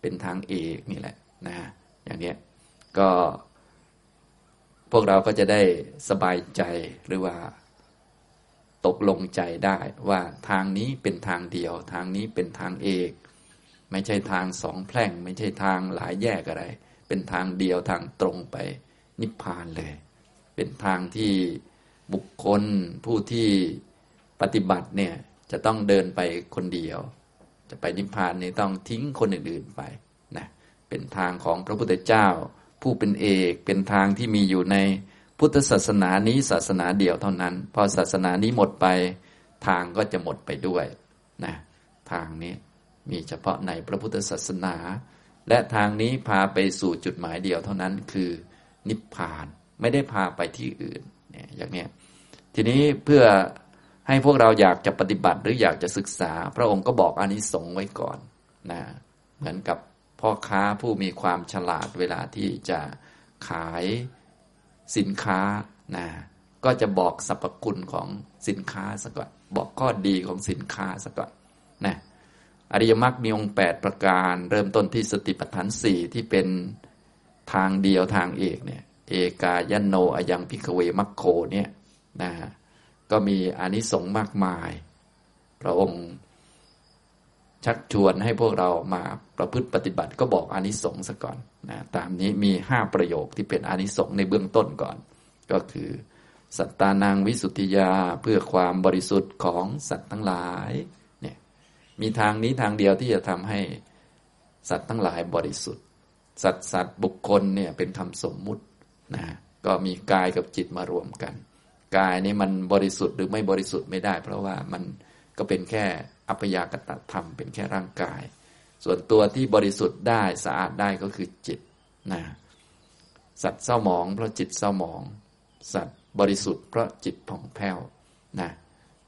เป็นทางเอกนี่แหละนะอย่างนี้ก็พวกเราก็จะได้สบายใจหรือว่า ตกลงใจได้ว่าทางนี้เป็นทางเดียว ทางนี้เป็นทางเอก ไม่ใช่ทางสองแพร่ง ไม่ใช่ทางหลายแยกอะไร เป็นทางเดียวทางตรงไปนิพพานเลย เป็นทางที่ บุคคลผู้ที่ปฏิบัติเนี่ยจะต้องเดินไปคนเดียว จะไปนิพพานนี่ต้องทิ้งคนอื่นๆไปนะเป็นทางของพระพุทธเจ้า ผู้เป็นเอกเป็นทางที่มีอยู่ในพุทธศาสนานี้ศาสนาเดียวเท่านั้น พอศาสนานี้หมดไป ทางก็จะหมดไปด้วยนะทางนี้มีเฉพาะในพระพุทธศาสนา และทางนี้พาไปสู่จุดหมายเดียวเท่านั้นคือ นิพพานไม่ได้พาไปที่อื่น อย่างนี้ทีนี้เพื่อให้พวกเราอยากจะปฏิบัติหรืออยากจะศึกษา พระองค์ก็บอกอานิสงส์ไว้ก่อนนะเหมือนกับพ่อค้าผู้มีความฉลาดเวลาที่จะขายสินค้านะก็จะบอกสรรพคุณของสินค้าสักก่อนบอกข้อดีของสินค้าสักก่อนนะอริยมรรคมีองค์แปดประการ เริ่มต้นที่สติปัฏฐานสี่ที่เป็นทางเดียวทางเอกเนี่ย เอกายโนอยังพิกเวมัคโคเนี่ยนะก็มีอานิสงส์มากมาย พระองค์ชักชวนให้พวกเรามาประพฤติปฏิบัติก็บอกอานิสงส์ซะก่อนนะตามนี้มีห้าประโยคที่เป็นอานิสงส์ในเบื้องต้นก่อน ก็คือ สัตตานางวิสุทธิยาเพื่อความบริสุทธิ์ของสัตว์ทั้งหลายเนี่ยมีทางนี้ทางเดียวที่จะทำให้สัตว์ทั้งหลายบริสุทธิ์ สัตว์สัตว์บุคคลเนี่ยเป็นคำสมมุติ นะก็มีกายกับจิตมารวมกัน กายนี้มันบริสุทธิ์หรือไม่บริสุทธิ์ไม่ได้ เพราะว่ามันก็เป็นแค่อัปยากตธรรม เป็นแค่ร่างกาย ส่วนตัวที่บริสุทธิ์ได้สะอาดได้ก็คือจิตนะสัตว์เศร้าหมอง เพราะจิตเศร้าหมอง สัตว์บริสุทธิ์เพราะจิตผ่องแผ้วนะ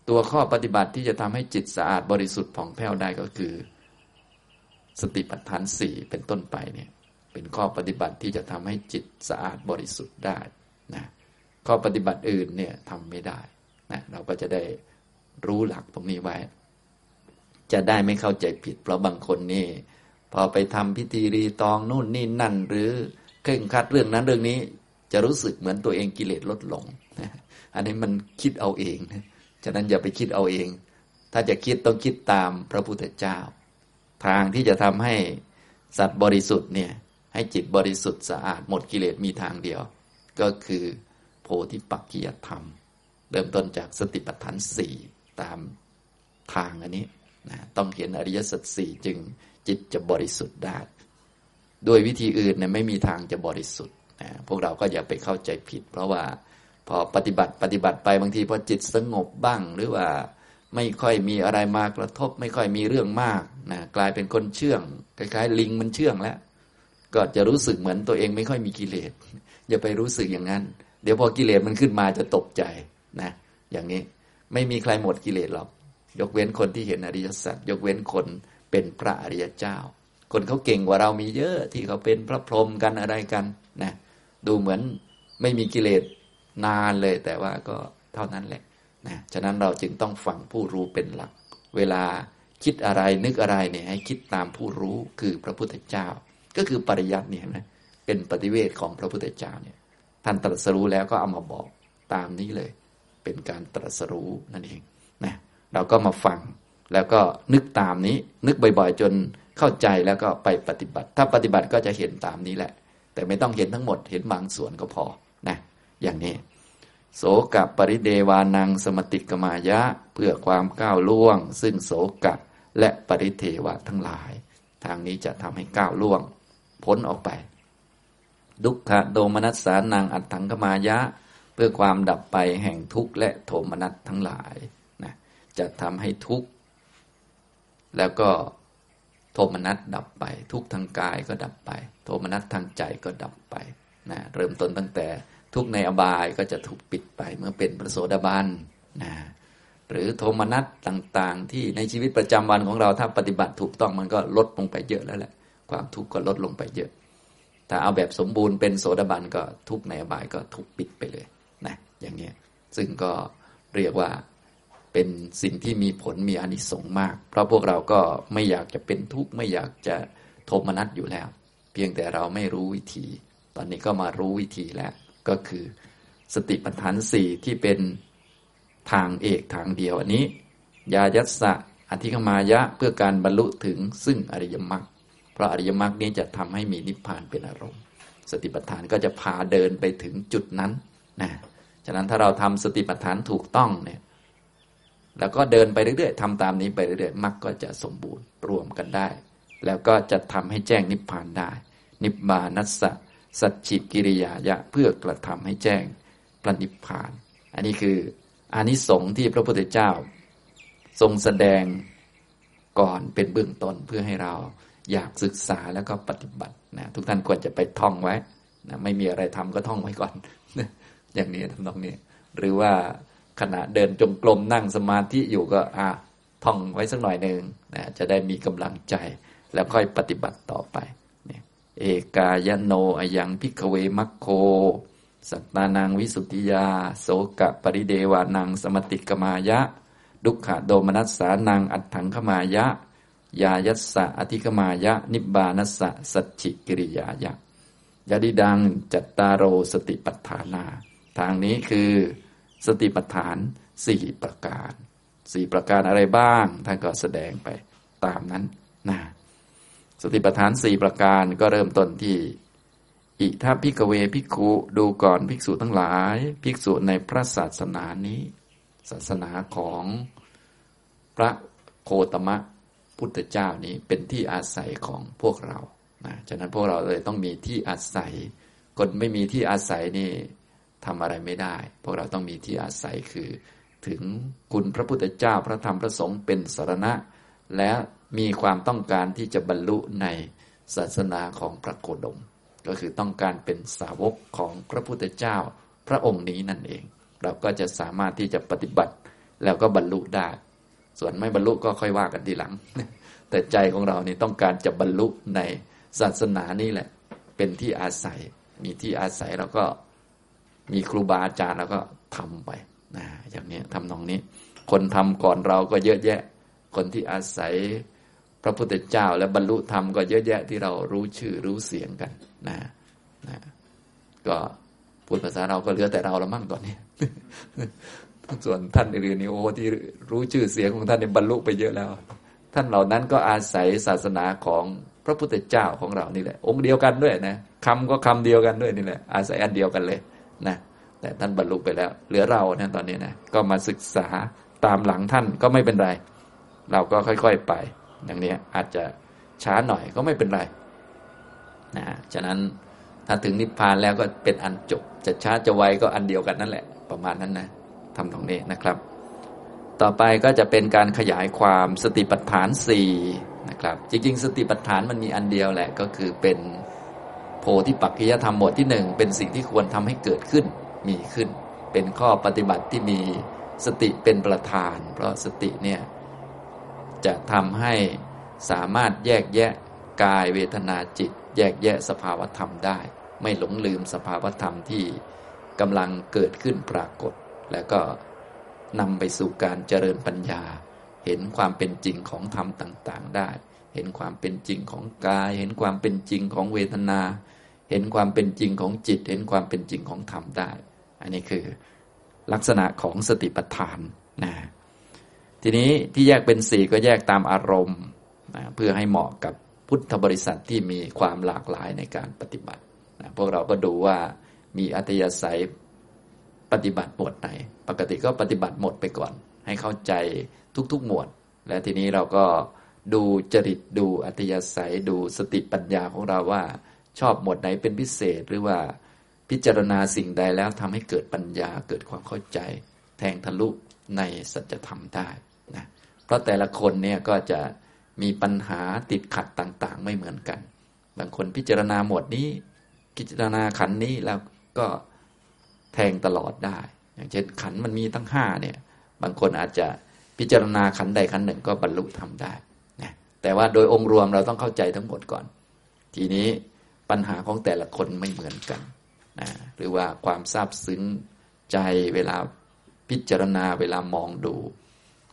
ตัวข้อปฏิบัติที่จะทำให้จิตสะอาดบริสุทธิ์ผ่องแผ้วได้ก็คือ สติปัฏฐานสี่เป็นต้นไปเนี่ย เป็นข้อปฏิบัติที่จะทำให้จิตสะอาดบริสุทธิ์ได้นะข้อปฏิบัติอื่นเนี่ยทำไม่ได้นะเราก็จะได้รู้หลักตรงนี้ไว้ จะได้ไม่เข้าใจผิด เพราะบางคนนี่ พอไปทำพิธีรีตองนู่นนี่นั่น หรือเคร่งคัดเรื่องนั้นเรื่องนี้ จะรู้สึกเหมือนตัวเองกิเลสลดลงอันนี้มันคิดเอาเองนะฉะนั้นอย่าไปคิดเอาเอง ถ้าจะคิดต้องคิดตามพระพุทธเจ้า ทางที่จะทำให้สัตว์บริสุทธิ์เนี่ย ให้จิตบริสุทธิ์สะอาดหมดกิเลสมีทางเดียว ก็คือโพธิปักกิยธรรม เริ่มต้นจากสติปัฏฐานสี่ตามทางอันนี้นะต้องเห็นอริยสัจสี่จึงจิตจะบริสุทธิ์ได้โดยวิธีอื่นเนี่ยไม่มีทางจะบริสุทธิ์นะพวกเราก็อย่าไปเข้าใจผิด เพราะว่าพพอปฏิบัติปฏิบัติไปบางทีพอจิตสงบบ้าง หรือว่าไม่ค่อยมีอะไรมากระทบ ไม่ค่อยมีเรื่องมากนะกลายเป็นคนเชื่องคล้ายๆ ลิงมันเชื่องแล้ว ก็จะรู้สึกเหมือนตัวเองไม่ค่อยมีกิเลสอย่าไปรู้สึกอย่างนั้น เดี๋ยวพอกิเลสมันขึ้นมาจะตกใจนะ อย่างนี้ไม่มีใครหมดกิเลสหรอก ยกเว้นคนที่เห็นอริยสัจยกเว้นคนเป็นพระอริยเจ้า คนเขาเก่งกว่าเรามีเยอะที่เขาเป็นพระพรหมกันอะไรกันนะดูเหมือนไม่มีกิเลสนานเลย แต่ว่าก็เท่านั้นแหละนะฉะนั้นเราจึงต้องฟังผู้รู้เป็นหลัก เวลาคิดอะไรนึกอะไรเนี่ยให้คิดตามผู้รู้คือพระพุทธเจ้า ก็คือปริยัติเนี่ยนะเป็นปฏิเวทของพระพุทธเจ้าเนี่ยท่านตรัสรู้แล้วก็เอามาบอกตามนี้เลย เป็นการตรัสรู้นั่นเองนะเราก็มาฟังแล้วก็นึกตามนี้ นึกบ่อยๆ จนเข้าใจแล้วก็ไปปฏิบัติ ถ้าปฏิบัติก็จะเห็นตามนี้แหละ แต่ไม่ต้องเห็นทั้งหมดเห็นบางส่วนก็พอนะอย่างนี้ โสกปริเดวานังสมติกมายะเพื่อความก้าวล่วง ซึ่งโสกะและปริเทวะทั้งหลาย ทางนี้จะทำให้ก้าวล่วง พ้นออกไป ดุขะโดมนัสสานังอัตถังกมายะ เพื่อความดับไปแห่งทุกข์และโทมนัสทั้งหลายนะจะทำให้ทุกข์แล้วก็โทมนัสดับไป ทุกทางกายก็ดับไป โทมนัสทางใจก็ดับไปนะเริ่มต้นตั้งแต่ทุกในอบายก็จะถูกปิดไปเมื่อเป็นพระโสดาบันนะหรือโทมนัสต่างๆ ที่ในชีวิตประจำวันของเราถ้าปฏิบัติถูกต้องมันก็ลดลงไปเยอะแล้วแหละ ความทุกข์ก็ลดลงไปเยอะ ถ้าเอาแบบสมบูรณ์เป็นโสดาบันก็ทุกในอบายก็ถูกปิดไปเลยนะอย่างนี้ยซึ่งก็เรียกว่าเป็นสิ่งที่มีผลมีอานิสงส์มาก เพราะพวกเราก็ไม่อยากจะเป็นทุกข์ไม่อยากจะโทมนัสอยู่แล้ว เพียงแต่เราไม่รู้วิธี ตอนนี้ก็มารู้วิธีแล้ว ก็คือสติปัฏฐานสี่ที่เป็นทางเอกทางเดียวอันนี้ ยายัสสะอธิคมายะเพื่อการบรรลุถึงซึ่งอริยมรรค ราะอริยมรรคนี้จะทำให้มีนิพพานเป็นอารมณ์ สติปัฏฐานก็จะพาเดินไปถึงจุดนั้นนะฉะนั้นถ้าเราทำสติปัฏฐานถูกต้องเนี่ยแล้วก็เดินไปเรื่อยๆทำตามนี้ไปเรื่อยๆมรรคก็จะสมบูรณ์รวมกันได้ แล้วก็จะทำให้แจ้งนิพพานได้ นิบานัสสะสัจจิกิริยายะเพื่อกระทำให้แจ้งพระนิพพาน อันนี้คืออานิสงส์ที่พระพุทธเจ้า ทรงแสดงก่อนเป็นเบื้องต้นเพื่อให้เรา อยากศึกษาแล้วก็ปฏิบัตินะทุกท่านควรจะไปท่องไว้นะไม่มีอะไรทำก็ท่องไว้ก่อน อย่างนี้ทำนองนี้ หรือว่าขณะเดินจงกรมนั่งสมาธิอยู่ก็อะท่องไว้สักหน่อยหนึ่งนะจะได้มีกำลังใจ แล้วค่อยปฏิบัติต่อไปเอกายโนอยังพิกเวมัคโค สัตตานังวิสุทธิยา โสกะปริเดวานังสมติกมายะ ทุกขะโทมะนัสสานังอัตถังคะมายะ ญายัสสะ อะธิคะมายะ นิพพานัสสะสัจฉิกิริยายะยะทิทังจัตตาโร สะติปัฏฐานา ทางนี้คือสติปัฏฐานสี่ประการสี่ประการอะไรบ้าง ท่านก็แสดงไปตามนั้นนะสติปัฏฐานสี่ประการก็เริ่มต้นที่ อิธะ ภิกขะเวภิกขุดูก่อนภิกษุทั้งหลาย ภิกษุในพระศาสนานี้ ศาสนาของพระโคตมะ พุทธเจ้านี้เป็นที่อาศัยของพวกเรานะฉะนั้นพวกเราเลยต้องมีที่อาศัย คนไม่มีที่อาศัยนี่ทำอะไรไม่ได้ พวกเราต้องมีที่อาศัยคือ ถึงคุณพระพุทธเจ้าพระธรรมพระสงฆ์เป็นสารณะ และมีความต้องการที่จะบรรลุในศาสนาของพระโคดม ก็คือต้องการเป็นสาวกของพระพุทธเจ้าพระองค์นี้นั่นเอง เราก็จะสามารถที่จะปฏิบัติแล้วก็บรรลุได้ ส่วนไม่บรรลุก็ค่อยว่ากันทีหลัง แต่ใจของเรานี่ต้องการจะบรรลุในศาสนานี้แหละ เป็นที่อาศัย มีที่อาศัยเราก็มีครูบาอาจารย์แล้วก็ทำไปนะอย่างนี้ทำนองนี้ คนทำก่อนเราก็เยอะแยะ คนที่อาศัยพระพุทธเจ้าและบรรลุธรรมก็เยอะแยะที่เรารู้ชื่อรู้เสียงกันนะนะก็พูดภาษาเราก็เหลือแต่เราละมั่งตอนนี้ ส่วนท่านอื่นนี่โอ้ที่รู้ชื่อเสียงของท่านนี่บรรลุไปเยอะแล้ว ท่านเหล่านั้นก็อาศัยศาสนาของพระพุทธเจ้าของเรานี่แหละ องค์เดียวกันด้วยนะคำก็คำเดียวกันด้วยนี่แหละ อาศัยอันเดียวกันเลยนะแต่ท่านบรรลุไปแล้ว เหลือเรานะตอนนี้นะก็มาศึกษาตามหลังท่านก็ไม่เป็นไร เราก็ค่อย ๆไป อย่างนี้อาจจะช้าหน่อยก็ไม่เป็นไรนะฉะนั้นถ้าถึงนิพพานแล้วก็เป็นอันจบจะช้าจะไวก็อันเดียวกันนั่นแหละ ประมาณนั้นนะ ทำตรงนี้นะครับ ต่อไปก็จะเป็นการขยายความสติปัฏฐานสี่นะครับ จริงๆ สติปัฏฐานมันมีอันเดียวแหละก็คือเป็นโพธิปักขิยธรรมบทที่หนึ่งเป็นสิ่งที่ควรทำให้เกิดขึ้นมีขึ้น เป็นข้อปฏิบัติที่มีสติเป็นประธาน เพราะสติเนี่ยจะทำให้สามารถแยกแยะกายเวทนาจิต แยกแยะสภาวธรรมได้ ไม่หลงลืมสภาวธรรมที่กำลังเกิดขึ้นปรากฏ แล้วก็นำไปสู่การเจริญปัญญา เห็นความเป็นจริงของธรรมต่างๆ ได้ เห็นความเป็นจริงของกาย เห็นความเป็นจริงของเวทนา เห็นความเป็นจริงของจิต เห็นความเป็นจริงของธรรมได้ อันนี้คือลักษณะของสติปัฏฐานนะทีนี้ที่แยกเป็นสี่ก็แยกตามอารมณ์นะเพื่อให้เหมาะกับพุทธบริษัทที่มีความหลากหลายในการปฏิบัตินะพวกเราก็ดูว่ามีอัตยาศัย ปฏิบัติหมวดไหน ปกติก็ปฏิบัติหมดไปก่อน ให้เข้าใจทุกๆหมวด และทีนี้เราก็ดูจริตดูอัตยาศัยดูสติปัญญาของเราว่า ชอบหมวดไหนเป็นพิเศษหรือว่าพิจารณาสิ่งใดแล้วทำให้เกิดปัญญาเกิดความเข้าใจ แทงทะลุในสัจธรรมได้นะเพราะแต่ละคนเนี่ยก็จะมีปัญหาติดขัดต่างๆ ไม่เหมือนกัน บางคนพิจารณาหมวดนี้ พิจารณาขันนี้แล้วก็ แทงตลอดได้ อย่างเช่นขันมันมีตั้งห้าเนี่ย บางคนอาจจะพิจารณาขันใดขันหนึ่งก็บรรลุทำได้นะแต่ว่าโดยองค์รวมเราต้องเข้าใจทั้งหมดก่อน ทีนี้ปัญหาของแต่ละคนไม่เหมือนกันนะหรือว่าความซาบซึ้งใจเวลาพิจารณาเวลามองดู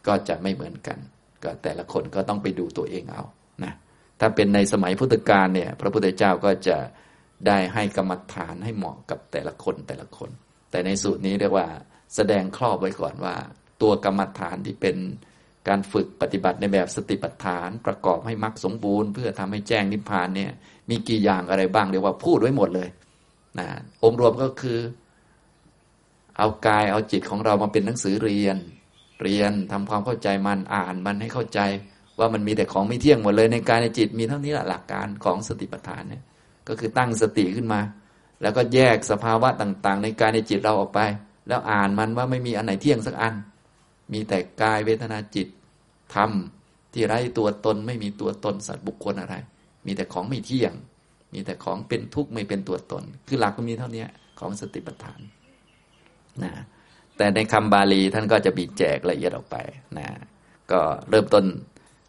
ก็จะไม่เหมือนกัน ก็แต่ละคนก็ต้องไปดูตัวเองเอานะถ้าเป็นในสมัยพุทธกาลเนี่ย พระพุทธเจ้าก็จะได้ให้กรรมฐานให้เหมาะกับแต่ละคนแต่ละคน แต่ในสูตรนี้เรียกว่าแสดงครอบไว้ก่อนว่า ตัวกรรมฐานที่เป็นการฝึกปฏิบัติในแบบสติปัฏฐาน ประกอบให้มรรคสมบูรณ์ เพื่อทำให้แจ้งนิพพานเนี่ยมีกี่อย่างอะไรบ้างเรียกว่าพูดไว้หมดเลยนะองค์รวมก็คือ เอากายเอาจิตของเรามาเป็นหนังสือเรียน เรียนทำความเข้าใจมันอ่านมันให้เข้าใจ ว่ามันมีแต่ของไม่เที่ยงหมดเลยในกายในจิตมีเท่านี้แหละหลักการของสติปัฏฐานเนี่ยก็คือตั้งสติขึ้นมา แล้วก็แยกสภาวะต่าง ๆ ในกายในจิตเราออกไป แล้วอ่านมันว่าไม่มีอันไหนเที่ยงสักอัน มีแต่กายเวทนาจิตธรรมที่ไร้ตัวตนไม่มีตัวตนสัตว์บุคคลอะไร มีแต่ของไม่เที่ยง มีแต่ของเป็นทุกข์ไม่เป็นตัวตน คือหลักก็มีเท่านี้ของสติปัฏฐานนะแต่ในคำบาลีท่านก็จะบีแจกละเอียดออกไปนะก็เริ่มต้น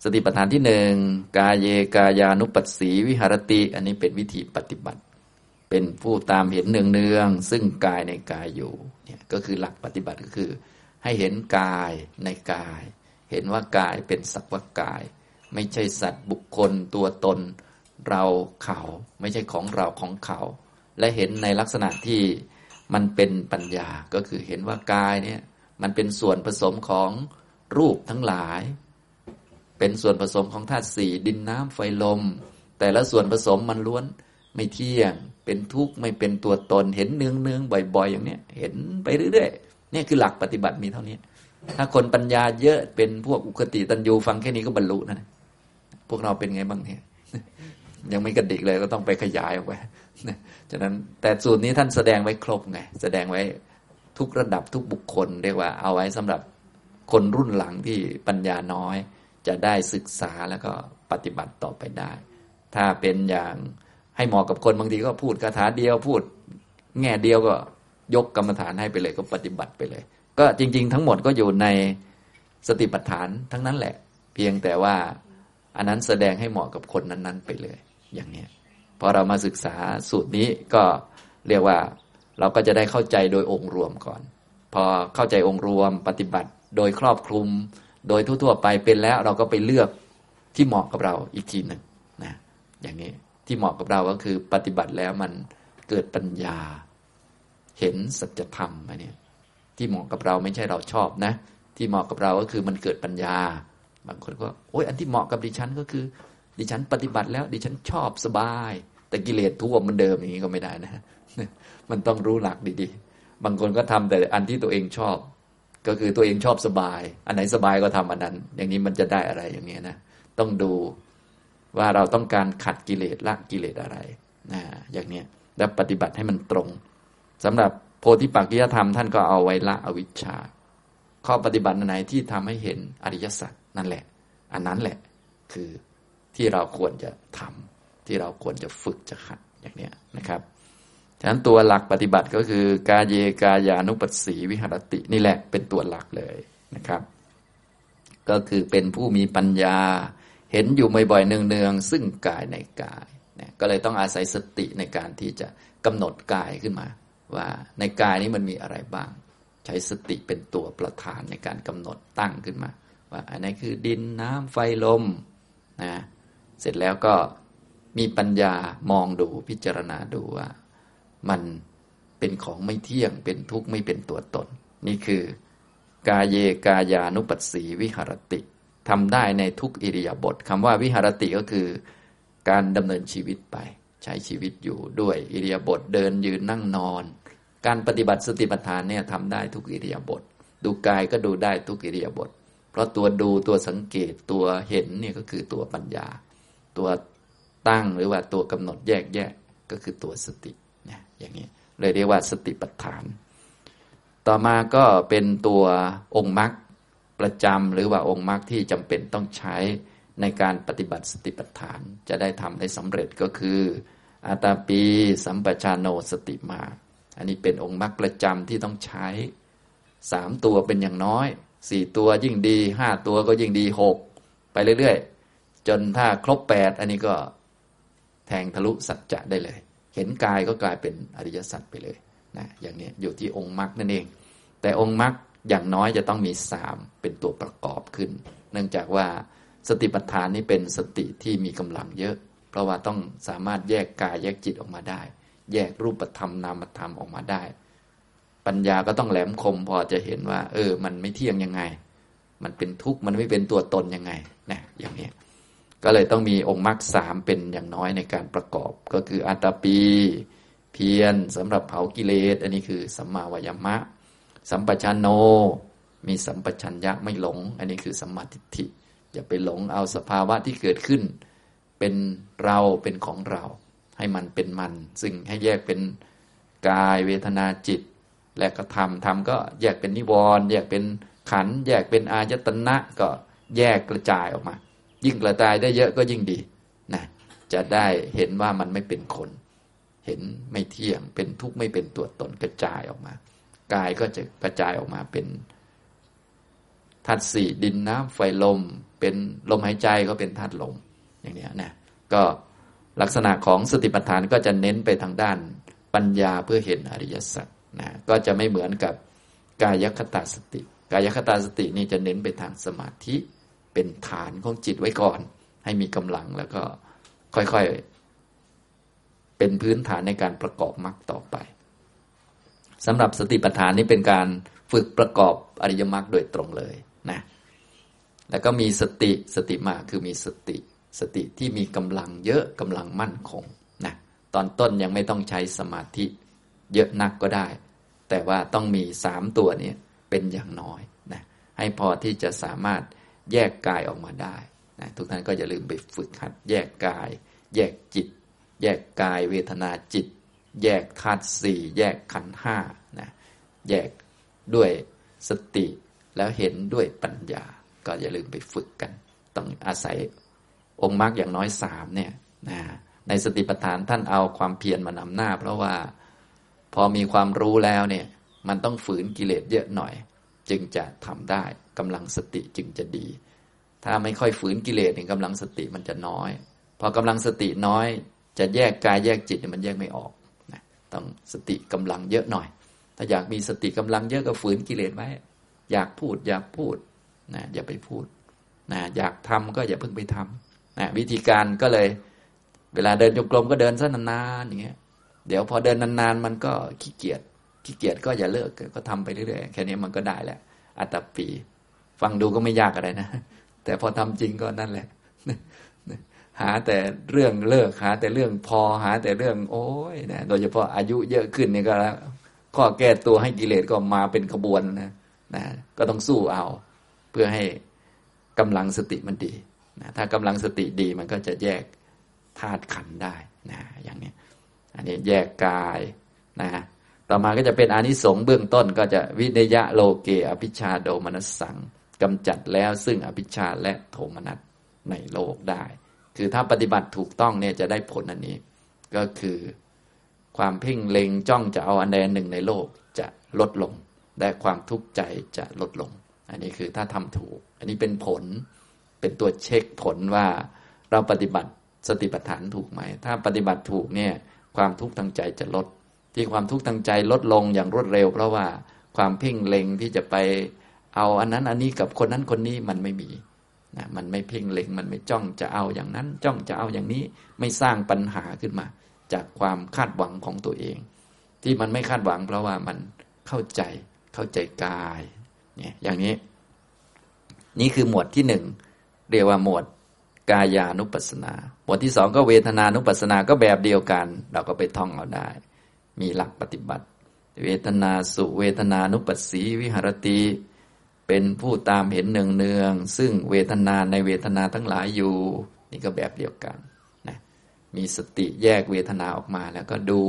สติปัฏฐานที่หนึ่งกายเยกายานุปัสสีวิหารติ อันนี้เป็นวิธีปฏิบัติ เป็นผู้ตามเห็นเนืองเนืองซึ่งกายในกายอยู่เนี่ยก็คือหลักปฏิบัติก็คือ ให้เห็นกายในกาย เห็นว่ากายเป็นสักว่ากาย ไม่ใช่สัตว์บุคคลตัวตน เราเขา ไม่ใช่ของเราของเขา และเห็นในลักษณะที่มันเป็นปัญญาก็คือเห็นว่ากายเนี่ยมันเป็นส่วนผสมของรูปทั้งหลาย เป็นส่วนผสมของธาตุสี่ดินน้ำไฟลม แต่ละส่วนผสมมันล้วน ไม่เที่ยง เป็นทุกข์ไม่เป็นตัวตน เห็นเนืองเนืองบ่อยๆ อย่างเนี้ย เห็นไปเรื่อยๆนี่คือหลักปฏิบัติมีเท่านี้ ถ้าคนปัญญาเยอะเป็นพวกอุคติตันยูฟังแค่นี้ก็บรรลุนะพวกเราเป็นไงบ้างเนี่ยยังไม่กระดิกเลยก็ต้องไปขยายออกไปฉะนั้นแต่สูตรนี้ท่านแสดงไว้ครบไง แสดงไว้ทุกระดับทุกบุคคล เรียกว่าเอาไว้สำหรับคนรุ่นหลังที่ปัญญาน้อย จะได้ศึกษาแล้วก็ปฏิบัติต่อไปได้ ถ้าเป็นอย่าง ให้เหมาะกับคนบางทีก็พูดคาถาเดียวพูด แง่เดียวก็ยกกรรมฐานให้ไปเลยก็ปฏิบัติไปเลย ก็จริง ๆ ทั้งหมดก็อยู่ในสติปัฏฐานทั้งนั้นแหละ เพียงแต่ว่าอันนั้นแสดงให้เหมาะกับคนนั้น ๆ ไปเลยอย่างนี้พอเรามาศึกษาสูตรนี้ก็เรียกว่าเราก็จะได้เข้าใจโดยองค์รวมก่อน พอเข้าใจองค์รวมปฏิบัติโดยครอบคลุม โดยทั่วๆไปเป็นแล้วเราก็ไปเลือกที่เหมาะกับเราอีกทีหนึ่งนะอย่างนี้ ที่เหมาะกับเราก็คือปฏิบัติแล้วมันเกิดปัญญา เห็นสัจธรรมอันนี้ที่เหมาะกับเราไม่ใช่เราชอบนะ ที่เหมาะกับเราก็คือมันเกิดปัญญา บางคนก็โอ้ยอันที่เหมาะกับดิฉันก็คือ ดิฉันปฏิบัติแล้ว ดิฉันชอบสบาย แต่กิเลสท่วมมันเดิมอย่างนี้ก็ไม่ได้นะมันต้องรู้หลักดีๆ บางคนก็ทำแต่อันที่ตัวเองชอบ ก็คือตัวเองชอบสบาย อันไหนสบายก็ทำอันนั้น อย่างนี้มันจะได้อะไรอย่างนี้นะ ต้องดู ว่าเราต้องการขัดกิเลสละกิเลสอะไรนะอย่างนี้แล้วปฏิบัติให้มันตรงสำหรับโพธิปักกิยธรรมท่านก็เอาไว้ละอวิชชา ข้อปฏิบัติไหนที่ทำให้เห็นอริยสัจนั่นแหละ อันนั้นแหละคือที่เราควรจะทำที่เราควรจะฝึกจะขัดอย่างนี้นะครับฉะนั้นตัวหลักปฏิบัติก็คือกาเยกายานุปัสสีวิหรตินี่แหละเป็นตัวหลักเลยนะครับ ก็คือเป็นผู้มีปัญญา เห็นอยู่บ่อยๆเนืองๆซึ่งกายในกายนะก็เลยต้องอาศัยสติในการที่จะกำหนดกายขึ้นมา ว่าในกายนี้มันมีอะไรบ้าง ใช้สติเป็นตัวประธานในการกำหนดตั้งขึ้นมา ว่าอันนี้คือดินน้ำไฟลมนะเสร็จแล้วก็มีปัญญามองดูพิจารณาดูว่า มันเป็นของไม่เที่ยงเป็นทุกข์ไม่เป็นตัวตน นี่คือกาเยกายานุปัสสีวิหรติ ทำได้ในทุกอิริยาบถคำว่าวิหารติก็คือ การดำเนินชีวิตไป ใช้ชีวิตอยู่ด้วยอิริยาบถเดินยืนนั่งนอน การปฏิบัติสติปัฏฐานเนี่ยทำได้ทุกอิริยาบถดูกายก็ดูได้ทุกอิริยาบถเพราะตัวดูตัวสังเกตตัวเห็นเนี่ยก็คือตัวปัญญา ตัวตั้งหรือว่าตัวกำหนดแยกแยะก็คือตัวสติเนะอย่างนี้เลยเรียกว่าสติปัฏฐาน ต่อมาก็เป็นตัวองค์มรรค ประจำหรือว่าองค์มรรคที่จำเป็นต้องใช้ในการปฏิบัติสติปัฏฐาน จะได้ทำได้สำเร็จก็คืออาตาปีสัมปชานโนสติมา อันนี้เป็นองค์มรรคประจำที่ต้องใช้สามตัวเป็นอย่างน้อยสี่ตัวยิ่งดีห้าตัวก็ยิ่งดีหกไปเรื่อยๆ จนถ้าครบแปดอันนี้ก็แทงทะลุสัจจะได้เลย เห็นกายก็กลายเป็นอริยสัจไปเลยนะอย่างนี้อยู่ที่องค์มรรคนั่นเอง แต่องค์มรรค อย่างน้อยจะต้องมีสามเป็นตัวประกอบขึ้น เนื่องจากว่าสติปัฏฐานนี่เป็นสติที่มีกำลังเยอะ เพราะว่าต้องสามารถแยกกายแยกจิตออกมาได้ แยกรูปธรรมนามธรรมออกมาได้ ปัญญาก็ต้องแหลมคมพอจะเห็นว่า เออ มันไม่เที่ยงยังไง มันเป็นทุกข์มันไม่เป็นตัวตนยังไงนะอย่างนี้ก็เลยต้องมีองค์มรรคสามเป็นอย่างน้อยในการประกอบ ก็คืออัตตปี เพียรสำหรับเผากิเลส อันนี้คือสัมมาวายมะ สัมปชัญโน มีสัมปชัญญะไม่หลง อันนี้คือสัมมาทิฏฐิอย่าไปหลงเอาสภาวะที่เกิดขึ้น เป็นเราเป็นของเรา ให้มันเป็นมัน ซึ่งให้แยกเป็นกายเวทนาจิต และกระทำทำก็แยกเป็นนิวรณ์แยกเป็นขันแยกเป็นอายตนะก็แยกกระจายออกมา ยิ่งกระจายได้เยอะก็ยิ่งดีนะจะได้เห็นว่ามันไม่เป็นคน เห็นไม่เที่ยงเป็นทุกข์ไม่เป็นตัวตนกระจายออกมา กายก็จะกระจายออกมาเป็นธาตุสี่ดินน้ำไฟลม เป็นลมหายใจก็เป็นธาตุลมอย่างนี้นะก็ลักษณะของสติปัฏฐานก็จะเน้นไปทางด้านปัญญาเพื่อเห็นอริยสัจนะก็จะไม่เหมือนกับกายคตาสติ กายคตาสตินี่จะเน้นไปทางสมาธิเป็นฐานของจิตไว้ก่อน ให้มีกำลังแล้วก็ค่อยๆ เป็นพื้นฐานในการประกอบมรรคต่อไป สำหรับสติปัฏฐานนี้เป็นการฝึกประกอบอริยมรรคโดยตรงเลยนะแล้วก็มีสติสติมาคือมีสติสติที่มีกำลังเยอะกำลังมั่นคงนะตอนต้นยังไม่ต้องใช้สมาธิเยอะนักก็ได้ แต่ว่าต้องมีสามตัวนี้เป็นอย่างน้อยนะให้พอที่จะสามารถแยกกายออกมาได้นะทุกท่านก็อย่าลืมไปฝึกหัดแยกกาย แยกจิต แยกกายเวทนาจิต แยกธาตุสี่แยกขันห้านะแยกด้วยสติแล้วเห็นด้วยปัญญา ก็อย่าลืมไปฝึกกัน ต้องอาศัยองค์มรรคอย่างน้อยสามเนี่ยนะในสติปัฏฐานท่านเอาความเพียรมานำหน้า เพราะว่าพอมีความรู้แล้วเนี่ยมันต้องฝืนกิเลสเยอะหน่อย จึงจะทำได้กำลังสติจึงจะดี ถ้าไม่ค่อยฝืนกิเลสเนี่ยกำลังสติมันจะน้อย พอกำลังสติน้อย จะแยกกายแยกจิตมันแยกไม่ออก ต้องสติกำลังเยอะหน่อย ถ้าอยากมีสติกำลังเยอะก็ฝืนกิเลสไว้ อยากพูดอยากพูดนะอย่าไปพูดนะอยากทำก็อย่าเพิ่งไปทำนะวิธีการก็เลย เวลาเดินจงกรมก็เดินสั้นานๆอย่างเงี้ยเดี๋ยวพอเดินนานๆ มันก็ขี้เกียจขี้เกียจก็อย่าเลิกก็ทำไปเรื่อยๆแค่นี้มันก็ได้แหละอัตปี ฟังดูก็ไม่ยากอะไรนะ แต่พอทำจริงก็นั่นแหละ หาแต่เรื่องเลิกหา แต่เรื่องพอหาแต่เรื่อง โอ้ยนะโดยเฉพาะอายุเยอะขึ้นนี่ก็แล้วข้อแก้ตัวให้กิเลสก็มาเป็นขบวนนะนะก็ต้องสู้เอา เพื่อให้กำลังสติมันดีนะถ้ากำลังสติดีมันก็จะแยกธาตุขันได้นะอย่างนี้อันนี้แยกกายนะต่อมาก็จะเป็นอนิสงส์เบื้องต้นก็จะวินยะโลเกอภิชาโดมนัสสังกำจัดแล้วซึ่งอภิชาและโทมนัสในโลกได้ คือถ้าปฏิบัติถูกต้องเนี่ยจะได้ผลอันนี้ ก็คือความเพ่งเล็งจ้องจะเอาอันใดหนึ่งในโลกจะลดลง และความทุกข์ใจจะลดลง อันนี้คือถ้าทำถูก อันนี้เป็นผลเป็นตัวเช็คผลว่าเราปฏิบัติสติปัฏฐานถูกไหม ถ้าปฏิบัติถูกเนี่ยความทุกข์ทางใจจะลด ที่ความทุกข์ทางใจลดลงอย่างรวดเร็ว เพราะว่าความเพ่งเล็งที่จะไปเอาอันนั้นอันนี้กับคนนั้นคนนี้มันไม่มี นะมันไม่เพ่งเล็งมันไม่จ้องจะเอาอย่างนั้น จ้องจะเอาอย่างนี้ไม่สร้างปัญหาขึ้นมา จากความคาดหวังของตัวเอง ที่มันไม่คาดหวังเพราะว่ามันเข้าใจเข้าใจกายเนี่ยอย่างนี้ นี่คือหมวดที่หนึ่งเรียกว่าหมวดกายานุปัสสนา หมวดที่สองก็เวทนานุปัสสนาก็แบบเดียวกัน เราก็ไปท่องเอาได้ มีหลักปฏิบัติ เวทนาสุเวทนานุปัสสีวิหรติ เป็นผู้ตามเห็นเนืองเนืองซึ่งเวทนาในเวทนาทั้งหลายอยู่ นี่ก็แบบเดียวกันนะมีสติแยกเวทนาออกมาแล้วก็ดู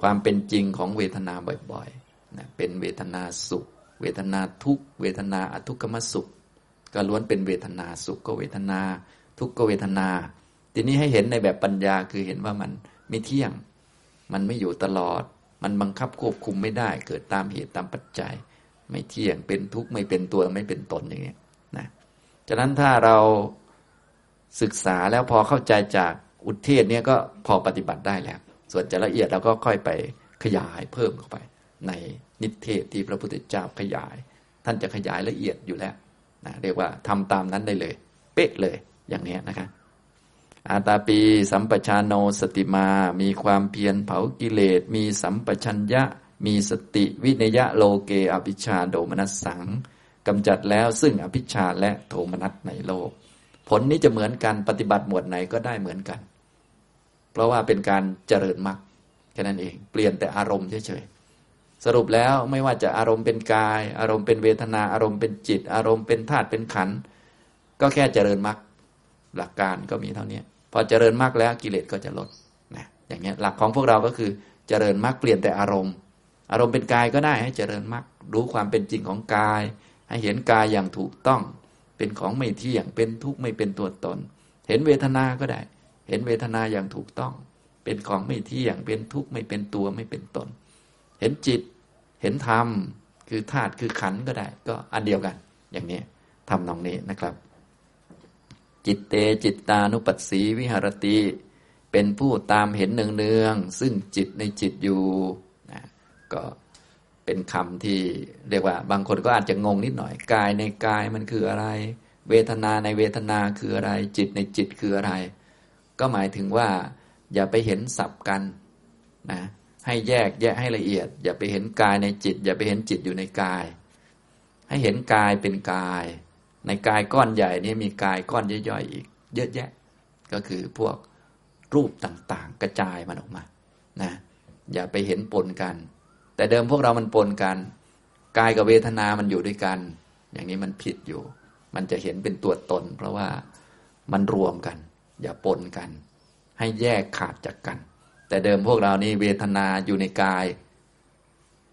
ความเป็นจริงของเวทนาบ่อยๆนะเป็นเวทนาสุข เวทนาทุกเวทนาอทุกขมสุข ก็ล้วนเป็นเวทนาสุขก็เวทนา ทุกขเวทนา ทีนี้ให้เห็นในแบบปัญญาคือเห็นว่ามันไม่เที่ยง มันไม่อยู่ตลอด มันบังคับควบคุมไม่ได้ เกิดตามเหตุตามปัจจัย ไม่เที่ยงเป็นทุกข์ไม่เป็นตัวไม่เป็นตนอย่างนี้นะฉะนั้นถ้าเราศึกษาแล้วพอเข้าใจจากอุทเทศเนี่ยก็พอปฏิบัติได้แล้ว ส่วนจะละเอียดเราก็ค่อยไปขยายเพิ่มเข้าไป ในนิเทศที่พระพุทธเจ้าขยาย ท่านจะขยายละเอียดอยู่แล้วนะเรียกว่าทำตามนั้นได้เลย เป๊ะเลยอย่างนี้นะครับอาตาปี สัมปชานโนสติมา มีความเพียรเผากิเลส มีสัมปชัญญะ มีสติวิเนยะโลเกอภิชาโดมนัสสังกำจัดแล้วซึ่งอภิชาและโทมนัสในโลก ผลนี้จะเหมือนกันปฏิบัติหมวดไหนก็ได้เหมือนกัน เพราะว่าเป็นการเจริญมรรคแค่นั้นเอง เปลี่ยนแต่อารมณ์เฉยสรุปแล้วไม่ว่าจะอารมณ์เป็นกาย อารมณ์เป็นเวทนาอารมณ์เป็นจิต อารมณ์เป็นธาตุเป็นขันก็แค่เจริญมรรคหลักการก็มีเท่านี้พอเจริญมรรคแล้วกิเลสก็จะลดนะอย่างเงี้ยหลักของพวกเราก็คือเจริญมรรคเปลี่ยนแต่อารมณ์ อารมณ์เป็นกายก็ได้ให้เจริญมรรครู้ความเป็นจริงของกาย ให้เห็นกายอย่างถูกต้อง เป็นของไม่เที่ยงเป็นทุกข์ไม่เป็นตัวตน เห็นเวทนาก็ได้ เห็นเวทนาอย่างถูกต้อง เป็นของไม่เที่ยง เป็นทุกข์ไม่เป็นตัวไม่เป็นตน เห็นจิต เห็นธรรม คือธาตุคือขันก็ได้ ก็อันเดียวกัน อย่างนี้ทำนองนี้นะครับ จิตเตจิตตานุปัสสีวิหารติเป็นผู้ตามเห็นเนืองเนืองซึ่งจิตในจิตอยู่ ก็เป็นคำที่เรียกว่า บางคนก็อาจจะงงนิดหน่อยกายในกายมันคืออะไร เวทนาในเวทนาคืออะไร จิตในจิตคืออะไร ก็หมายถึงว่า อย่าไปเห็นสับกันนะให้แยกแยกให้ละเอียด อย่าไปเห็นกายในจิต อย่าไปเห็นจิตอยู่ในกาย ให้เห็นกายเป็นกาย ในกายก้อนใหญ่นี้มีกายก้อนย่อยๆอีก เยอะแยะ ก็คือพวกรูปต่างๆ กระจายมันออกมานะอย่าไปเห็นปนกัน แต่เดิมพวกเรามันปนกันกายกับเวทนามันอยู่ด้วยกัน อย่างนี้มันผิดอยู่ มันจะเห็นเป็นตัวตน เพราะว่ามันรวมกัน อย่าปนกัน ให้แยกขาดจากกัน แต่เดิมพวกเรานี่เวทนาอยู่ในกาย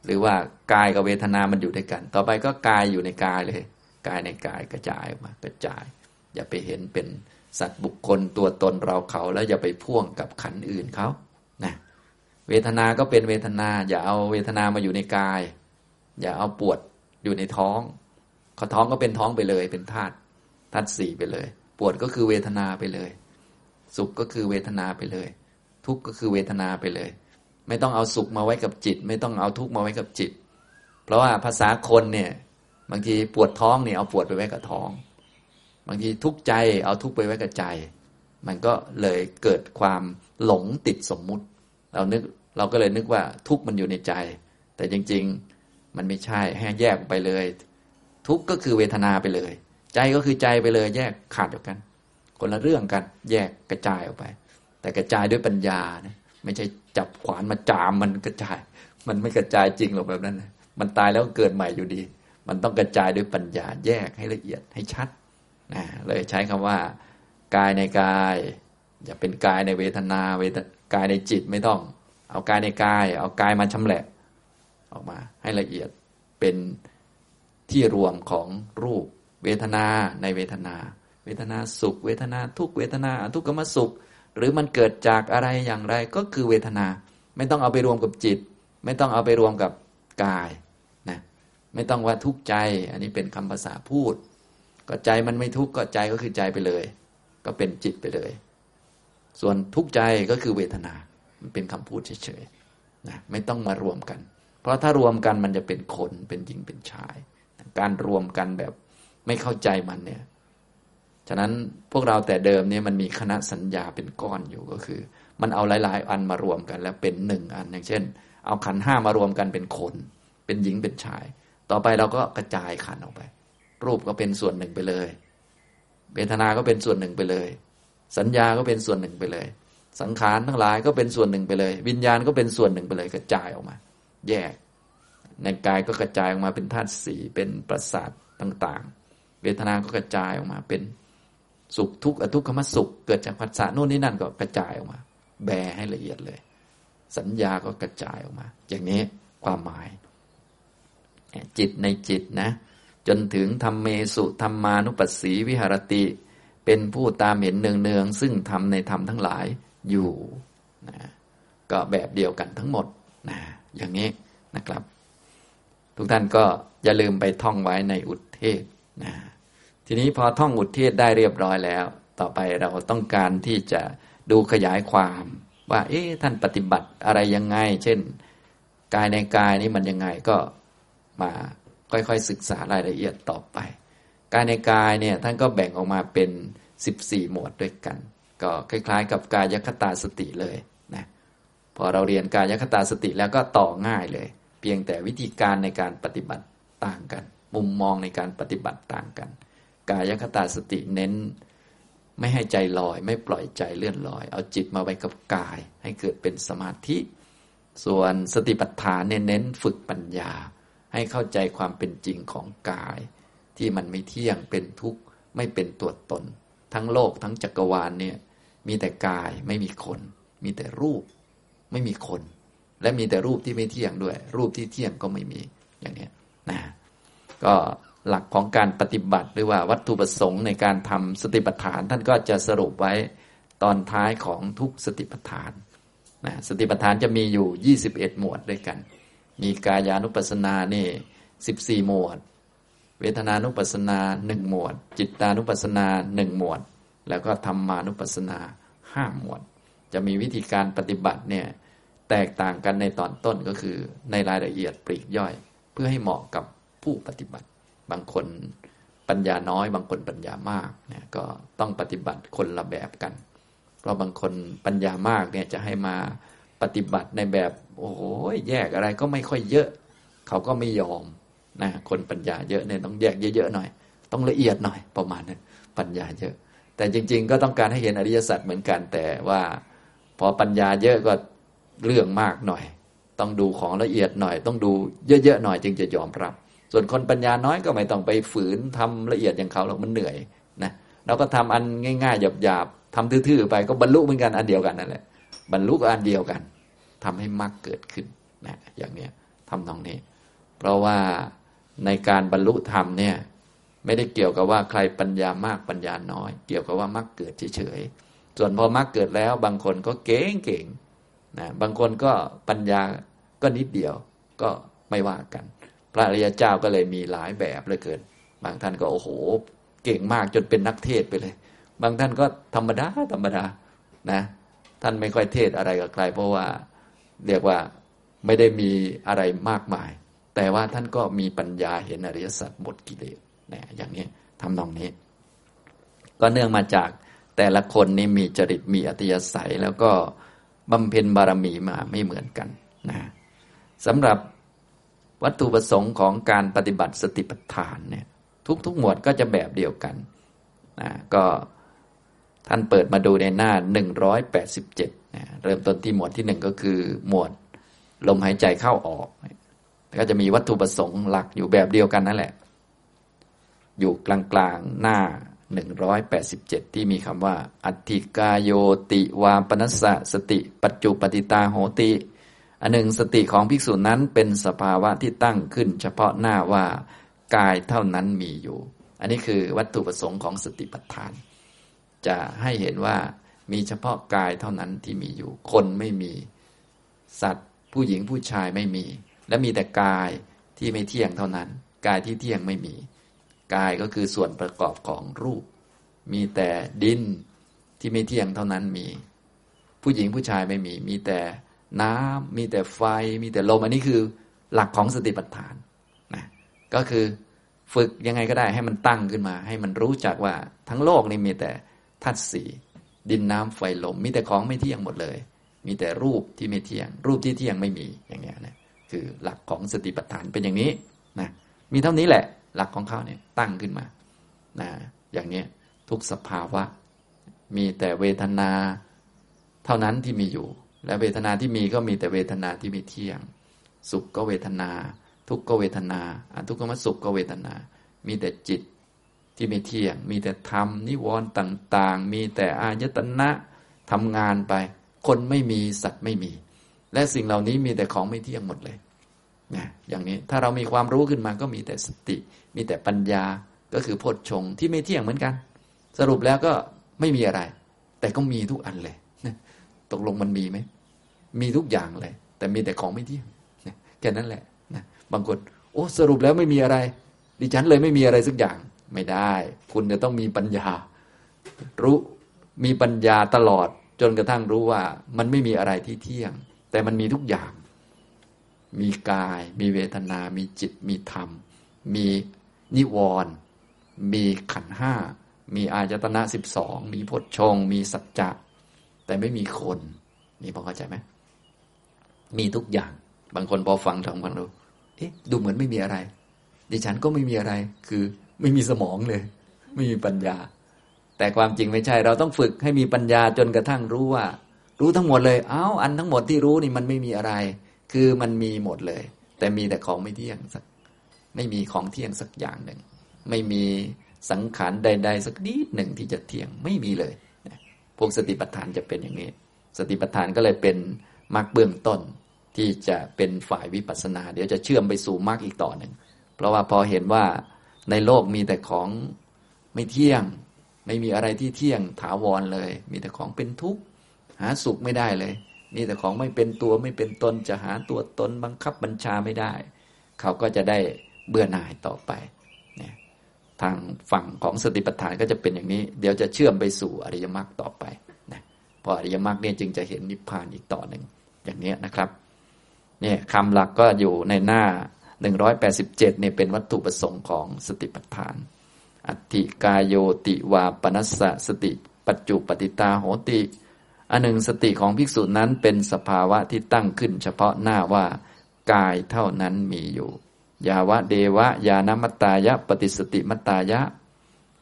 หรือว่ากายกับเวทนามันอยู่ด้วยกัน ต่อไปก็กายอยู่ในกายเลย กายในกายกระจายออกมากระจาย อย่าไปเห็นเป็นสัตว์บุคคลตัวตนเราเขาแล้วอย่าไปพ่วงกับขันอื่นเขา เวทนาก็เป็นเวทนา อย่าเอาเวทนามาอยู่ในกาย อย่าเอาปวดอยู่ในท้องขาท้องก็เป็นท้องไปเลย เป็นธาตุธาตุสี่ไปเลย ปวดก็คือเวทนาไปเลย สุขก็คือเวทนาไปเลย ทุกข์ก็คือเวทนาไปเลย ไม่ต้องเอาสุขมาไว้กับจิต ไม่ต้องเอาทุกข์มาไว้กับจิต เพราะว่าภาษาคนเนี่ย บางทีปวดท้องเนี่ยเอาปวดไปไว้กับท้อง บางทีทุกข์ใจเอาทุกข์ไปไว้กับใจ มันก็เลยเกิดความหลงติดสมมุติ เรานึกเราก็เลยนึกว่าทุกข์มันอยู่ในใจ แต่จริง ๆมันไม่ใช่ให้แยกไปเลย ทุกข์ก็คือเวทนาไปเลย ใจก็คือใจไปเลย แยกขาดออกกัน คนละเรื่องกัน แยกกระจายออกไป แต่กระจายด้วยปัญญานะไม่ใช่จับขวานมาจามมันกระจาย มันไม่กระจายจริงหรอกแบบนั้นนะมันตายแล้วเกิดใหม่อยู่ดี มันต้องกระจายด้วยปัญญาแยกให้ละเอียดให้ชัดนะเลยใช้คำว่า กายในกาย อย่าเป็นกายในเวทนาเวท กายในจิตไม่ต้อง เอากายในกาย เอากายมาชำแหละ ออกมา ให้ละเอียดเป็นที่รวมของรูป เวทนาในเวทนา เวทนาสุข เวทนาทุกเวทนาทุกขมสุข หรือมันเกิดจากอะไรอย่างไรก็คือเวทนา ไม่ต้องเอาไปรวมกับจิต ไม่ต้องเอาไปรวมกับกายนะไม่ต้องว่าทุกข์ใจ อันนี้เป็นคำภาษาพูด ก็ใจมันไม่ทุกข์ก็ใจก็คือใจไปเลย ก็เป็นจิตไปเลย ส่วนทุกข์ใจก็คือเวทนา มันเป็นคำพูดเฉยๆนะไม่ต้องมารวมกัน เพราะถ้ารวมกันมันจะเป็นคนเป็นหญิงเป็นชาย การรวมกันแบบไม่เข้าใจมันเนี่ย ฉะนั้นพวกเราแต่เดิมเนี่ยมันมีคณะสัญญาเป็นก้อนอยู่ก็คือ มันเอาหลาย ๆ อันมารวมกัน แล้วเป็นหนึ่งอันอย่างเช่น เอาขันห้ามารวมกันเป็นคน เป็นหญิงเป็นชาย ต่อไปเราก็กระจายขันออกไป รูปก็เป็นส่วนหนึ่งไปเลย เวทนาก็เป็นส่วนหนึ่งไปเลย สัญญาก็เป็นส่วนหนึ่งไปเลย สังขารทั้งหลายก็เป็นส่วนหนึ่งไปเลย วิญญาณก็เป็นส่วนหนึ่งไปเลย กระจายออกมา แยก ในกายก็กระจายออกมาเป็นธาตุสีเป็นประสาทต่างๆ เวทนาก็กระจายออกมาเป็นสุขทุกข์อทุกขมสุข เกิดจากผัสสะโน่นนี่นั่นก็กระจายออกมา แบให้ละเอียดเลย สัญญาก็กระจายออกมา อย่างนี้ความหมาย จิตในจิตนะ จนถึงธรรมเมสุธรรมานุปัสสีวิหารติ เป็นผู้ตามเห็นเนืองๆซึ่งทำในธรรมทั้งหลายอยู่นะก็แบบเดียวกันทั้งหมดนะอย่างนี้นะครับ ทุกท่านก็อย่าลืมไปท่องไว้ในอุทเทศนะทีนี้พอท่องอุทเทศได้เรียบร้อยแล้ว ต่อไปเราต้องการที่จะดูขยายความว่า เอ๊ะท่านปฏิบัติอะไรยังไง เช่น กายในกายนี้มันยังไงก็มาค่อยๆศึกษารายละเอียดต่อไป กายในกายเนี่ยท่านก็แบ่งออกมาเป็น 14 หมวดด้วยกัน ก็คล้ายๆ กับกายคตาสติเลยนะพอเราเรียนกายคตาสติแล้วก็ต่อง่ายเลย เพียงแต่วิธีการในการปฏิบัติต่างกัน มุมมองในการปฏิบัติต่างกัน กายคตาสติเน้นไม่ให้ใจลอย ไม่ปล่อยใจเลื่อนลอย เอาจิตมาไว้กับกาย ให้เกิดเป็นสมาธิ ส่วนสติปัฏฐานเน้นฝึกปัญญา ให้เข้าใจความเป็นจริงของกาย ที่มันไม่เที่ยงเป็นทุกข์ไม่เป็นตัวตน ทั้งโลกทั้งจักรวาลเนี่ยมีแต่กายไม่มีคน มีแต่รูปไม่มีคน และมีแต่รูปที่ไม่เที่ยงด้วย รูปที่เที่ยงก็ไม่มีอย่างนี้นะก็หลักของการปฏิบัติหรือว่าวัตถุประสงค์ในการทำสติปัฏฐาน ท่านก็จะสรุปไว้ตอนท้ายของทุกสติปัฏฐานนะสติปัฏฐานจะมีอยู่ 21 หมวดด้วยกัน มีกายานุปัสสนานี่ 14 หมวด เวทนานุปัสสนาหนึ่งหมวด จิตานุปัสสนาหนึ่งหมวด แล้วก็ธรรมานุปัสสนาห้าหมวด จะมีวิธีการปฏิบัติเนี่ยแตกต่างกันในตอนต้นก็คือในรายละเอียดปลีกย่อย เพื่อให้เหมาะกับผู้ปฏิบัติ บางคนปัญญาน้อย บางคนปัญญามากเนี่ยก็ต้องปฏิบัติคนละแบบกัน เพราะบางคนปัญญามากเนี่ยจะให้มาปฏิบัติในแบบ โอ้โหแยกอะไรก็ไม่ค่อยเยอะ เขาก็ไม่ยอม นะคนปัญญาเยอะเนี่ยต้องแยกเยอะๆหน่อย ต้องละเอียดหน่อยประมาณนั้นปัญญาเยอะ แต่จริง ๆ ก็ต้องการให้เห็นอริยสัจเหมือนกันแต่ว่า พอปัญญาเยอะก็เรื่องมากหน่อย ต้องดูของละเอียดหน่อย ต้องดูเยอะๆหน่อยจึงจะยอมรับ ส่วนคนปัญญาน้อยก็ไม่ต้องไปฝืนทำละเอียดอย่างเขาหรอกมันเหนื่อยนะเราก็ทำอันง่ายๆหยาบๆทำทื่อๆไปก็บรรลุเหมือนกันอันเดียวกันนั่นแหละบรรลุอันเดียวกันทำให้มรรคเกิดขึ้นนะอย่างเนี้ยทำตรงนี้ เพราะว่า ในการบรรลุธรรมเนี่ยไม่ได้เกี่ยวกับว่าใครปัญญามากปัญญาน้อย เกี่ยวกับว่ามรรคเกิดเฉยๆส่วนพอมรรคเกิดแล้วบางคนก็เก่งๆนะบางคนก็ปัญญาก็นิดเดียวก็ไม่ว่ากัน พระอริยเจ้าก็เลยมีหลายแบบเลยเกิน บางท่านก็โอ้โห เก่งมากจนเป็นนักเทศไปเลย บางท่านก็ธรรมดาธรรมดานะ ท่านไม่ค่อยเทศอะไรกับใครเพราะว่าเรียกว่าไม่ได้มีอะไรมากมาย แต่ว่าท่านก็มีปัญญาเห็นอริยสัจหมดกิเลสนะอย่างนี้ทำนองนี้ ก็เนื่องมาจากแต่ละคนนี่มีจริตมีอัตยสัย แล้วก็บำเพ็ญบารมีมาไม่เหมือนกันนะสำหรับวัตถุประสงค์ของการปฏิบัติสติปัฏฐานเนี่ยทุกๆหมวดก็จะแบบเดียวกันนะก็ท่านเปิดมาดูในหน้า 187นะเริ่มต้นที่หมวดที่หนึ่งก็คือหมวดลมหายใจเข้าออก ก็จะมีวัตถุประสงค์หลักอยู่แบบเดียวกันนั่นแหละ อยู่กลางๆหน้า 187 ที่มีคำว่า อัติกาโยติวาปนัสสะสติปัจจุปฏิตาโหติ อันหนึ่งสติของภิกษุนั้นเป็นสภาวะที่ตั้งขึ้น เฉพาะหน้าว่ากายเท่านั้นมีอยู่ อันนี้คือวัตถุประสงค์ของสติปัฏฐาน จะให้เห็นว่ามีเฉพาะกายเท่านั้นที่มีอยู่ คนไม่มี สัตว์ ผู้หญิงผู้ชายไม่มี และมีแต่กายที่ไม่เที่ยงเท่านั้น กายที่เที่ยงไม่มี กายก็คือส่วนประกอบของรูป มีแต่ดินที่ไม่เที่ยงเท่านั้นมี ผู้หญิงผู้ชายไม่มี มีแต่น้ำมีแต่ไฟ มีแต่ลม อันนี้คือหลักของสติปัฏฐานนะก็คือฝึกยังไงก็ได้ให้มันตั้งขึ้นมา ให้มันรู้จักว่าทั้งโลกนี้มีแต่ธาตุสีดินน้ำไฟลม มีแต่ของไม่เที่ยงหมดเลย มีแต่รูปที่ไม่เที่ยง รูปที่เที่ยงไม่มีอย่างเงี้ยนะ คือหลักของสติปัฏฐานเป็นอย่างนี้นะมีเท่านี้แหละ หลักของเขาเนี่ยตั้งขึ้นมานะอย่างนี้ทุกสภาวะ มีแต่เวทนา เท่านั้นที่มีอยู่ และเวทนาที่มีก็มีแต่เวทนาที่ไม่เที่ยง สุขก็เวทนา ทุกข์ก็เวทนาอทุกขมสุขก็เวทนา มีแต่จิตที่ไม่เที่ยง มีแต่ธรรมนิวรณ์ต่าง ๆ มีแต่อายตนะทำงานไป คนไม่มีสัตว์ไม่มี และสิ่งเหล่านี้มีแต่ของไม่เที่ยงหมดเลย นะอย่างนี้ถ้าเรามีความรู้ขึ้นมาก็มีแต่สติ มีแต่ปัญญาก็คือโพชฌงที่ไม่เที่ยงเหมือนกัน สรุปแล้วก็ไม่มีอะไร แต่ก็มีทุกอันเลยตกลงมันมีไหมมีทุกอย่างเลย แต่มีแต่ของไม่เที่ยงแค่นั้นแหละนะบางคนโอ้สรุปแล้วไม่มีอะไร ดิฉันเลยไม่มีอะไรสักอย่างไม่ได้ คุณจะต้องมีปัญญา รู้มีปัญญาตลอดจนกระทั่งรู้ว่ามันไม่มีอะไรที่เที่ยง แต่มันมีทุกอย่าง มีกาย มีเวทนา มีจิต มีธรรม มีนิวรณ์มีขันห้า มีอายตนะสิบสอง มีพจชง มีสัจจะ แต่ไม่มีคน นี่พอเข้าใจไหม มีทุกอย่าง บางคนพอฟังทางฟังดูเอ๊ะ ดูเหมือนไม่มีอะไร ดิฉันก็ไม่มีอะไร คือไม่มีสมองเลย ไม่มีปัญญา แต่ความจริงไม่ใช่ เราต้องฝึกให้มีปัญญาจนกระทั่งรู้ว่า รู้ทั้งหมดเลย เอา้า อันทั้งหมดที่รู้นี่มันไม่มีอะไร คือมันมีหมดเลย แต่มีแต่ของไม่เที่ยงสัก ไม่มีของเที่ยงสักอย่างหนึ่ง ไม่มีสังขารใด ๆ สักนิดหนึ่งที่จะเที่ยงไม่มีเลยพวกสติปัฏฐานจะเป็นอย่างนี้ สติปัฏฐานก็เลยเป็นมรรคเบื้องต้นที่จะเป็นฝ่ายวิปัสสนา เดี๋ยวจะเชื่อมไปสู่มรรคอีกต่อหนึ่ง เพราะว่าพอเห็นว่าในโลกมีแต่ของไม่เที่ยง ไม่มีอะไรที่เที่ยงถาวรเลย มีแต่ของเป็นทุกข์หาสุขไม่ได้เลย มีแต่ของไม่เป็นตัวไม่เป็นตนจะหาตัวตนบังคับบัญชาไม่ได้ เขาก็จะได้เบื่อหน่ายต่อไปเนี่ยทางฝั่งของสติปัฏฐานก็จะเป็นอย่างนี้ เดี๋ยวจะเชื่อมไปสู่อริยมรรคต่อไปนะพออริยมรรคเนี่ยจึงจะเห็นนิพพานอีกต่อหนึ่งอย่างนี้นะครับเนี่ยคำหลักก็อยู่ในหน้าหนึ่งร้อยแปดสิบเจ็ดเนี่ยเป็นวัตถุประสงค์ของสติปัฏฐาน อัติกายโยติวาปนัสสะสติปัจจุปฏิตาโหติ อันหนึ่งสติของภิกษุนั้นเป็นสภาวะที่ตั้งขึ้นเฉพาะหน้าว่า กายเท่านั้นมีอยู่ ยาวะเดวะ ยานมัตตายะ ปฏิสติมัตตายะ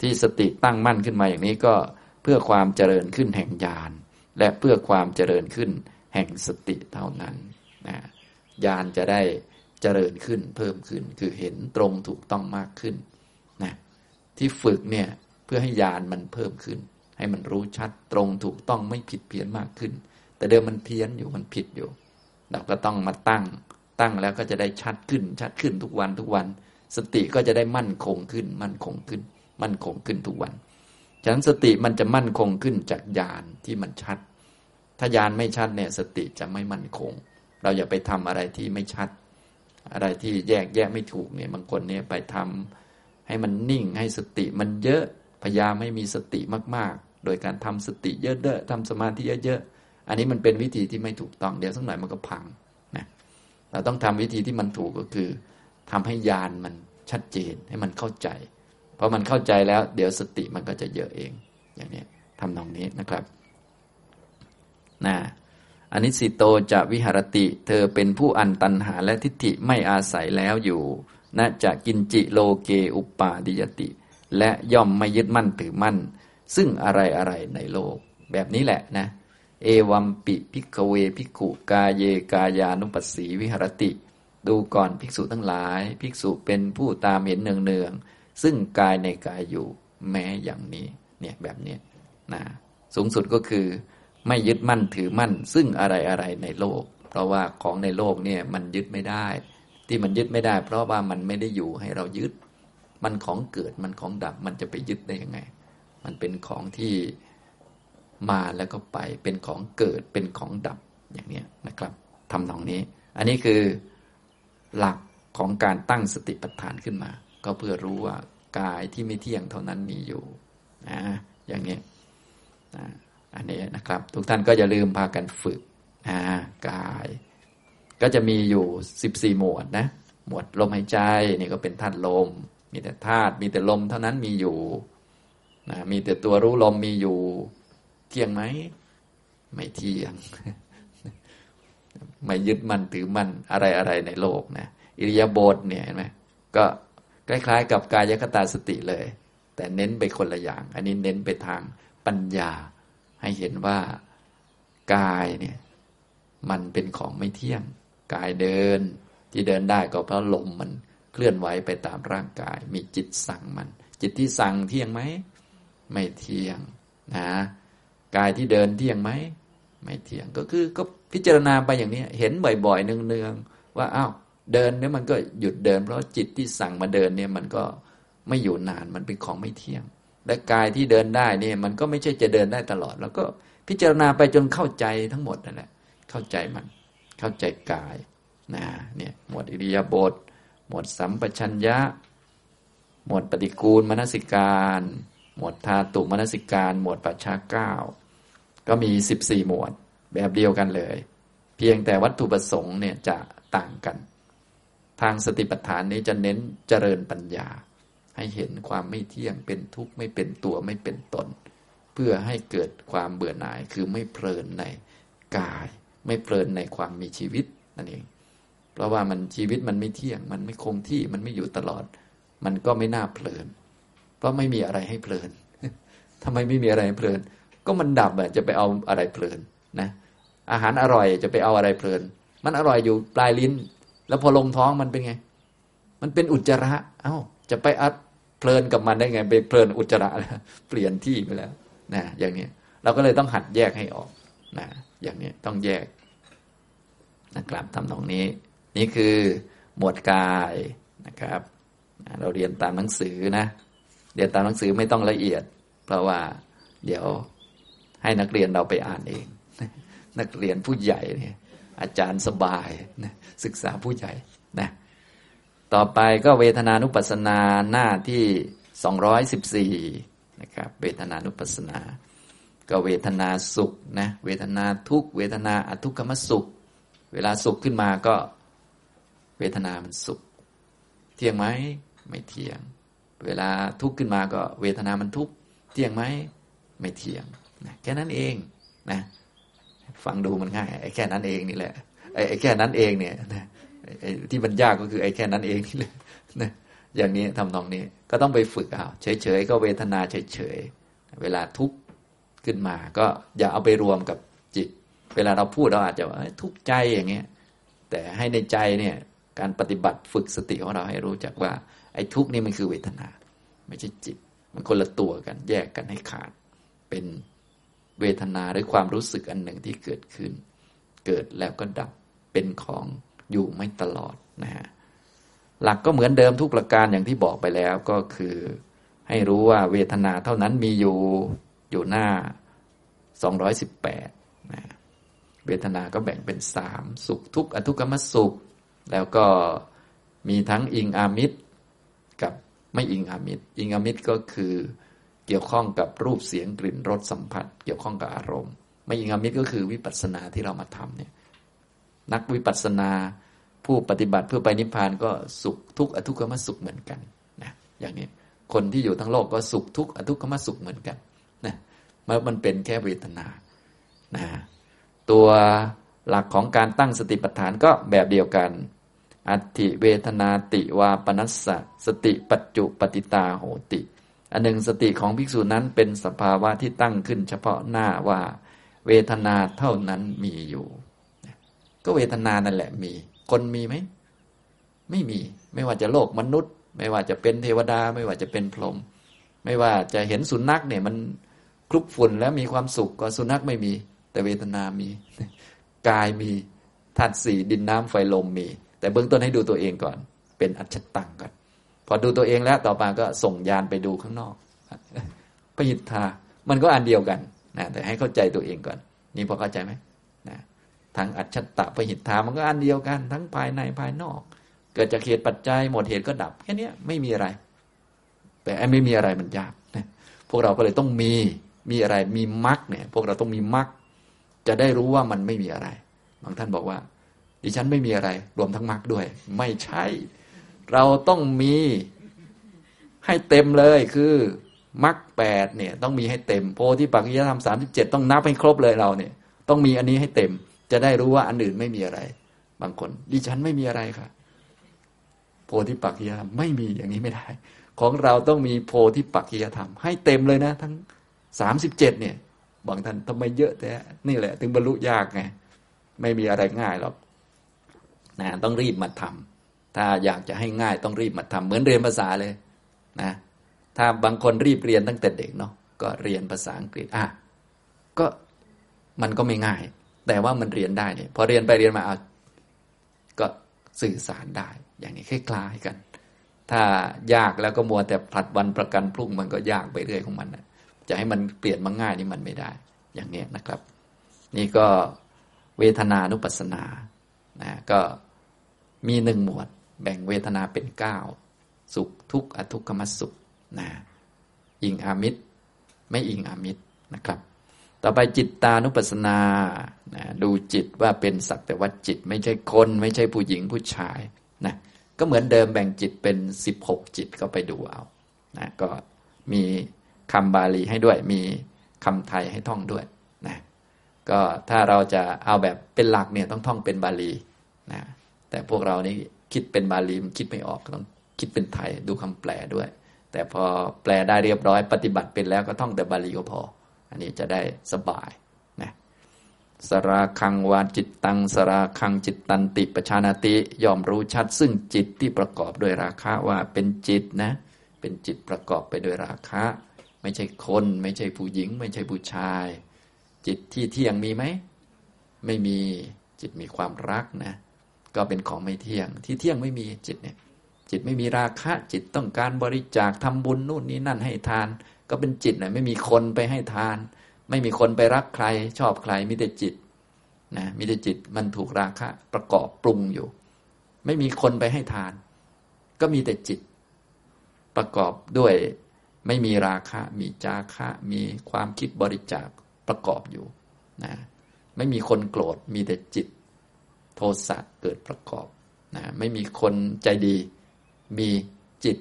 ที่สติตั้งมั่นขึ้นมาอย่างนี้ก็เพื่อความเจริญขึ้นแห่งญาณและเพื่อความเจริญขึ้นแห่งสติเท่านั้นนะญาณจะได้เจริญขึ้นเพิ่มขึ้นคือเห็นตรงถูกต้องมากขึ้นนะที่ฝึกเนี่ยเพื่อให้ญาณมันเพิ่มขึ้น ให้มันรู้ชัดตรงถูกต้องไม่ผิดเพี้ยนมากขึ้น แต่เดิมมันเพี้ยนอยู่มันผิดอยู่ เราก็ต้องมาตั้ง ตั้งแล้วก็จะได้ชัดขึ้น ชัดขึ้นทุกวันทุกวัน สติก็จะได้มั่นคงขึ้น มั่นคงขึ้น มั่นคงขึ้นทุกวันฉะนั้นสติมันจะมั่นคงขึ้นจากญาณที่มันชัด ถ้าญาณไม่ชัดเนี่ยสติจะไม่มั่นคง เราอย่าไปทำอะไรที่ไม่ชัด อะไรที่แยกแยะไม่ถูกเนี่ยบางคนเนี่ยไปทำให้มันนิ่งให้สติมันเยอะพยายามให้มีสติมากๆ โดยการทำสติเยอะๆทำสมาธิเยอะๆอันนี้มันเป็นวิธีที่ไม่ถูกต้องเดี๋ยวสักหน่อยมันก็พังนะเราต้องทำวิธีที่มันถูกก็คือทำให้ญาณมันชัดเจนให้มันเข้าใจพอมันเข้าใจแล้ว เดี๋ยวสติมันก็จะเยอะเอง อย่างนี้ทำนองนี้นะครับนะ อะนิสสิโตจะวิหะระติ เธอเป็นผู้อันตัณหาและทิฏฐิไม่อาศัยแล้วอยู่นะจะกิญจิโลเกอุปาทิยะติ และย่อมไม่ยึดมั่นถือมั่น ซึ่งอะไรอะไรในโลก แบบนี้แหละนะ เอวัมปิ ภิกขะเว ภิกขุกาเยกายานุปัสสีวิหะระติ ดูก่อนภิกษุทั้งหลาย ภิกษุเป็นผู้ตามเห็นเนืองเนืองซึ่งกายในกายอยู่แม้อย่างนี้เนี่ยแบบนี้นะสูงสุดก็คือไม่ยึดมั่นถือมั่น ซึ่งอะไรอะไรในโลก เพราะว่าของในโลกเนี่ยมันยึดไม่ได้ ที่มันยึดไม่ได้ เพราะว่ามันไม่ได้อยู่ให้เรายึด มันของเกิดมันของดับมันจะไปยึดได้ยังไง มันเป็นของที่มาแล้วก็ไป เป็นของเกิด เป็นของดับอย่างนี้นะครับทำตรงนี้ อันนี้คือหลักของการตั้งสติปัฏฐานขึ้นมา ก็เพื่อรู้ว่ากายที่ไม่เที่ยงเท่านั้นมีอยู่นะอย่างนี้นะอันนี้นะครับ ทุกท่านก็อย่าลืมพากันฝึกนะกาย ก็จะมีอยู่สิบสี่หมวดนะ หมวดลมหายใจนี่ก็เป็นธาตุลม มีแต่ธาตุมีแต่ลมเท่านั้นมีอยู่ นะมีแต่ตัวรู้ลมมีอยู่เที่ยงไหม ไม่เที่ยง ไม่ยึดมั่นถือมั่นอะไรอะไรในโลกนะอิริยาบถเนี่ยเห็นไหมก็คล้ายๆ กับกายคตาสติเลย แต่เน้นไปคนละอย่าง อันนี้เน้นไปทางปัญญา ให้เห็นว่ากายเนี่ยมันเป็นของไม่เที่ยง กายเดิน ที่เดินได้ก็เพราะลมมันเคลื่อนไหวไปตามร่างกาย มีจิตสั่งมัน จิตที่สั่งเที่ยงไหม ไม่เที่ยงนะกายที่เดินเที่ยงไหมไม่เที่ยงก็คือก็พิจารณาไปอย่างนี้เห็นบ่อยๆเนืองๆว่าอ้าวเดินเนี่ยมันก็หยุดเดิน เพราะจิตที่สั่งมาเดินเนี่ยมันก็ไม่อยู่นานมันเป็นของไม่เที่ยง และกายที่เดินได้เนี่ยมันก็ไม่ใช่จะเดินได้ตลอด แล้วก็พิจารณาไปจนเข้าใจทั้งหมดนั่นแหละเข้าใจมัน เข้าใจกายนะเนี่ยหมวดอิริยาบถหมวดสัมปชัญญะ หมวดปฏิกูลมนสิการ หมวดธาตุมนสิการ หมวดปัจฉาเก้าก็มีสิบสี่หมวดแบบเดียวกันเลย เพียงแต่วัตถุประสงค์เนี่ยจะต่างกัน ทางสติปัฏฐานนี้จะเน้นเจริญปัญญา ให้เห็นความไม่เที่ยงเป็นทุกข์ไม่เป็นตัวไม่เป็นตน เพื่อให้เกิดความเบื่อหน่ายคือไม่เพลินในกาย ไม่เพลินในความมีชีวิตนั่นเองเพราะว่ามันชีวิตมันไม่เที่ยง มันไม่คงที่มันไม่อยู่ตลอด มันก็ไม่น่าเพลิน เพราะไม่มีอะไรให้เพลินทำไมไม่มีอะไรให้เพลิน ก็มันดับอะจะไปเอาอะไรเพลินนะ อาหารอร่อยจะไปเอาอะไรเพลิน มันอร่อยอยู่ปลายลิ้น แล้วพอลงท้องมันเป็นไง มันเป็นอุจจาระ เอา้า จะไปอัดเพลินกับมันได้ไง ไปเพลินอุจจาระแล้วเปลี่ยนที่ไปแล้วนะอย่างนี้เราก็เลยต้องหัดแยกให้ออกนะอย่างนี้ต้องแยกนะครับทำตรงนี้ นี่คือหมวดกายนะครับ เราเรียนตามหนังสือนะ เรียนตามหนังสือไม่ต้องละเอียด เพราะว่าเดี๋ยวให้นักเรียนเราไปอ่านเอง นักเรียนผู้ใหญ่เนี่ยอาจารย์สบายนะศึกษาผู้ใหญ่นะต่อไปก็เวทนานุปัสสนาหน้าที่สองร้อยสิบสี่นะครับเวทนานุปัสสนา ก็เวทนาสุขนะเวทนาทุกเวทนาอทุกขมสุข เวลาสุขขึ้นมาก็ เวทนามันสุข เที่ยงไหมไม่เที่ยง เวลาทุกข์ขึ้นมาก็เวทนามันทุกข์เที่ยงไหมไม่เที่ยงนะแค่นั้นเองนะฟังดูมันง่ายไอ้แค่นั้นเองนี่แหละไอ้แค่นั้นเองเนี่ยนะไอ้ที่มันยากก็คือไอ้แค่นั้นเองนี่แหละนะอย่างนี้ทำนองนี้ก็ต้องไปฝึกเอาเฉยๆก็เวทนาเฉยๆเวลาทุกข์ขึ้นมา ก็อย่าเอาไปรวมกับจิต เวลาเราพูดเราอาจจะว่าทุกข์ใจอย่างเงี้ยแต่ให้ในใจเนี่ยการปฏิบัติฝึกสติของเราให้รู้จักว่า ไอ้ทุกข์นี่มันคือเวทนา ไม่ใช่จิต มันคนละตัวกัน แยกกันให้ขาด เป็นเวทนาหรือความรู้สึกอันหนึ่งที่เกิดขึ้น เกิดแล้วก็ดับ เป็นของอยู่ไม่ตลอดนะฮะ หลักก็เหมือนเดิมทุกประการอย่างที่บอกไปแล้วก็คือ ให้รู้ว่าเวทนาเท่านั้นมีอยู่อยู่หน้า 218นะเวทนาก็แบ่งเป็นสามสุขทุกข์อทุกขมสุข แล้วก็มีทั้งอิงอามิตร ไม่อิงอามิตรอิงอามิตรก็คือเกี่ยวข้องกับรูปเสียงกลิ่นรสสัมผัส เกี่ยวข้องกับอารมณ์ ไม่ยิงอามิตรก็คือวิปัสสนาที่เรามาทำเนี่ยนักวิปัสสนาผู้ปฏิบัติเพื่อไปนิพพานก็สุขทุกข์อทุกขมสุขเหมือนกันนะอย่างนี้คนที่อยู่ทั้งโลกก็สุขทุกข์อทุกขมสุขเหมือนกันนะมันมันเป็นแค่เวทนานะตัวหลักของการตั้งสติปัฏฐานก็แบบเดียวกัน อัติเวทนาติวาปนัสสะสติปัจจุปฏิตาโหติ อันหนึ่งสติของภิกษุนั้นเป็นสภาวะที่ตั้งขึ้นเฉพาะหน้าว่า เวทนาเท่านั้นมีอยู่ ก็เวทนานั่นแหละมี คนมีไหม ไม่มี ไม่ว่าจะโลกมนุษย์ ไม่ว่าจะเป็นเทวดา ไม่ว่าจะเป็นพรหมไม่ว่าจะเห็นสุนัขเนี่ยมันคลุกฝุ่นแล้วมีความสุขก็สุนัขไม่มี แต่เวทนามี กายมีธาตุสี่ดินน้ำไฟลมมี แต่เบื้องต้นให้ดูตัวเองก่อน เป็นอัจฉตังก่อนพอดูตัวเองแล้วต่อมาก็ส่งยานไปดูข้างนอกปหิทธามันก็อันเดียวกันนะแต่ให้เข้าใจตัวเองก่อน นี่พอเข้าใจไหมนะทางอัจฉตะปหิทธามันก็อันเดียวกัน ทั้งภายในภายนอก เกิดจากเหตุปัจจัยหมดเหตุก็ดับแค่นี้ไม่มีอะไร แต่ไม่มีอะไรมันยากนะพวกเราก็เลยต้องมีมีอะไรมีมรรคเนี่ย พวกเราต้องมีมรรคจะได้รู้ว่ามันไม่มีอะไรบางท่านบอกว่า ดิฉันไม่มีอะไร รวมทั้งมรรคด้วย ไม่ใช่ เราต้องมีให้เต็มเลยคือมรรคแปดเนี่ยต้องมีให้เต็ม โพธิปัจจะธรรมสามสิบเจ็ดต้องนับให้ครบเลยเราเนี่ย ต้องมีอันนี้ให้เต็ม จะได้รู้ว่าอันอื่นไม่มีอะไร บางคน ดิฉันไม่มีอะไรค่ะ โพธิปัจจะธรรมไม่มีอย่างนี้ไม่ได้ ของเราต้องมีโพธิปัจจะธรรม ให้เต็มเลยนะ ทั้งสามสิบเจ็ดเนี่ยบางท่านทำไมเยอะแต่นี่แหละ ถึงบรรลุยากไงไม่มีอะไรง่ายหรอก นะต้องรีบมาทำถ้าอยากจะให้ง่ายต้องรีบมาทำเหมือนเรียนภาษาเลยนะถ้าบางคนรีบเรียนตั้งแต่เด็กเนาะก็เรียนภาษาอังกฤษอะก็มันก็ไม่ง่าย แต่ว่ามันเรียนได้เนี่ยพอเรียนไปเรียนมาก็สื่อสารได้ อย่างนี้คล้ายๆกัน ถ้ายากแล้วก็มัวแต่ผลัดวันประกันพรุ่งมันก็ยากไปเรื่อยของมันนะจะให้มันเปลี่ยนมาง่ายนี่มันไม่ได้ อย่างนี้นะครับ นี่ก็เวทนานุปัสสนา นะก็มีหนึ่งหมวด แบ่งเวทนาเป็นเก้าสุขทุกข์อทุกขมสุขนะอิงอามิตร ไม่อิงอามิตรนะครับ ต่อไปจิตตานุปัสสนานะดูจิตว่าเป็นสักแต่ว่าจิต ไม่ใช่คน ไม่ใช่ผู้หญิงผู้ชายนะก็เหมือนเดิมแบ่งจิตเป็นสิบหกจิตก็ไปดูเอานะก็มีคำบาลีให้ด้วย มีคำไทยให้ท่องด้วยนะก็ถ้าเราจะเอาแบบเป็นหลักเนี่ยต้องท่องเป็นบาลี นะแต่พวกเรานี่คิดเป็นบาลีมันคิดไม่ออกต้องคิดเป็นไทยดูคำแปลด้วย แต่พอแปลได้เรียบร้อยปฏิบัติเป็นแล้วก็ท่องแต่บาลีก็พอ อันนี้จะได้สบายนะสราคังวาจิตตังสราคังจิตตันติปชานาติยอมรู้ชัด ซึ่งจิตที่ประกอบด้วยราคะว่าเป็นจิตนะ เป็นจิตประกอบไปด้วยราคะ ไม่ใช่คน ไม่ใช่ผู้หญิง ไม่ใช่ผู้ชาย จิตที่เที่ยงมีไหมไม่มีจิตมีความรักนะ ก็เป็นของไม่เที่ยง ที่เที่ยงไม่มีจิตเนี่ย จิตไม่มีราคะ จิตต้องการบริจาคทำบุญนู่นนี่นั่นให้ทาน ก็เป็นจิตนะไม่มีคนไปให้ทาน ไม่มีคนไปรักใคร ชอบใครมีแต่จิตนะมีแต่จิตมันถูกราคะประกอบปรุงอยู่ ไม่มีคนไปให้ทาน ก็มีแต่จิต ประกอบด้วยไม่มีราคะ มีจาคะ มีความคิดบริจาคประกอบอยู่นะไม่มีคนโกรธมีแต่จิต ทสะเกิดประกอบนะไม่มีคนใจดี มีจิต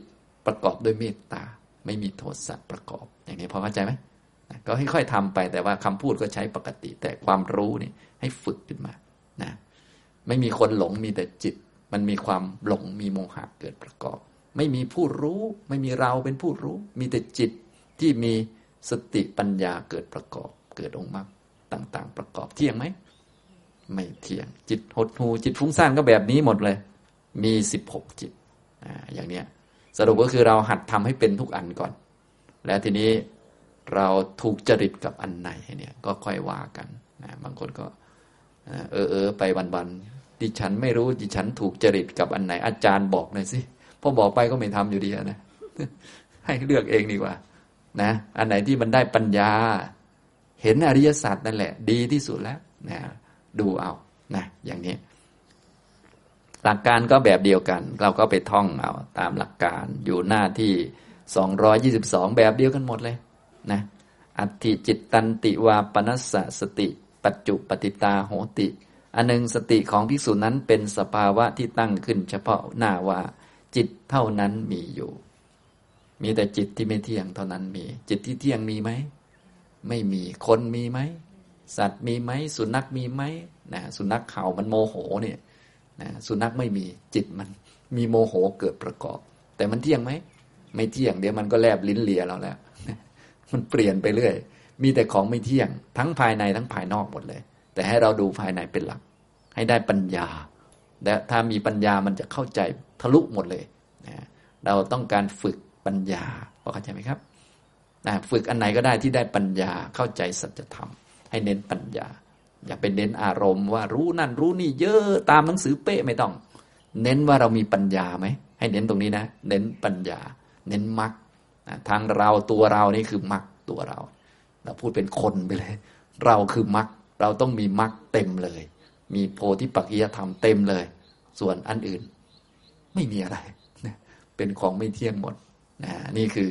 ประกอบด้วยเมตตา ไม่มีโทสะประกอบ อย่างนี้พอเข้าใจไหมก็ค่อยๆทำไปแต่ว่าคำพูดก็ใช้ปกติ แต่ความรู้นี่ให้ฝึกขึ้นมานะไม่มีคนหลงมีแต่จิต มันมีความหลงมีโมหะเกิดประกอบ ไม่มีผู้รู้ ไม่มีเราเป็นผู้รู้ มีแต่จิตที่มีสติปัญญาเกิดประกอบ เกิดองค์มรรคต่าง ๆ ประกอบเที่ยงไหม ไม่เที่ยง จิตหดหูจิตฟุ้งซ่านก็แบบนี้หมดเลย มีสิบหกจิตอย่างเนี้ยสรุปก็คือเราหัดทำให้เป็นทุกอันก่อน แล้วทีนี้เราถูกจริตกับอันไหนเนี่ยก็ค่อยว่ากันนะบางคนก็เออเออไปวันๆดิฉันไม่รู้ดิฉันถูกจริตกับอันไหน อาจารย์บอกหน่อยสิพอบอกไปก็ไม่ทำอยู่ดีนะให้เลือกเองดีกว่า นะ อันไหนที่มันได้ปัญญา เห็นอริยสัจนั่นแหละ ดีที่สุดแล้วนะ ดูเอานะอย่างนี้ หลักการก็แบบเดียวกัน เราก็ไปท่องเอาตามหลักการอยู่หน้าที่สองรอยี่สิบสองแบบเดียวกันหมดเลยนะอัติจิตตันติวาปนัสสะสติ ปัจจุปฏิตาโหติ อันหนึ่งสติของภิกษุนั้นเป็นสภาวะที่ตั้งขึ้น เฉพาะหน้าว่า จิตเท่านั้นมีอยู่ มีแต่จิตที่ไม่เที่ยงเท่านั้นมี จิตที่เที่ยงมีไหม ไม่มีคนมีไหม สัตว์มีไหมสุนัขมีไหมนะสุนัขเข่ามันโมโหเนี่ยนะสุนัขไม่มีจิตมันมีโมโหเกิดประกอบ แต่มันเที่ยงไหมไม่เที่ยงเดี๋ยวมันก็แลบลิ้นเลียเราแล้ว มันเปลี่ยนไปเรื่อย มีแต่ของไม่เที่ยง ทั้งภายในทั้งภายนอกหมดเลย แต่ให้เราดูภายในเป็นหลัก ให้ได้ปัญญาและถ้ามีปัญญามันจะเข้าใจทะลุหมดเลยนะเราต้องการฝึกปัญญาพอเข้าใจไหมครับนะฝึกอันไหนก็ได้ที่ได้ปัญญาเข้าใจสัจธรรม ให้เน้นปัญญา อย่าไปเน้นอารมณ์ว่ารู้นั่นรู้นี่เยอะตามหนังสือเป๊ะไม่ต้อง เน้นว่าเรามีปัญญาไหมให้เน้นตรงนี้นะ เน้นปัญญา เน้นมรรคทางเราตัวเรานี่คือมรรคตัวเรา เราพูดเป็นคนไปเลย เราคือมรรคเราต้องมีมรรคเต็มเลย มีโพธิปักจิยธรรมเต็มเลย ส่วนอันอื่น ไม่มีอะไรเป็นของไม่เที่ยงหมดนะนี่คือ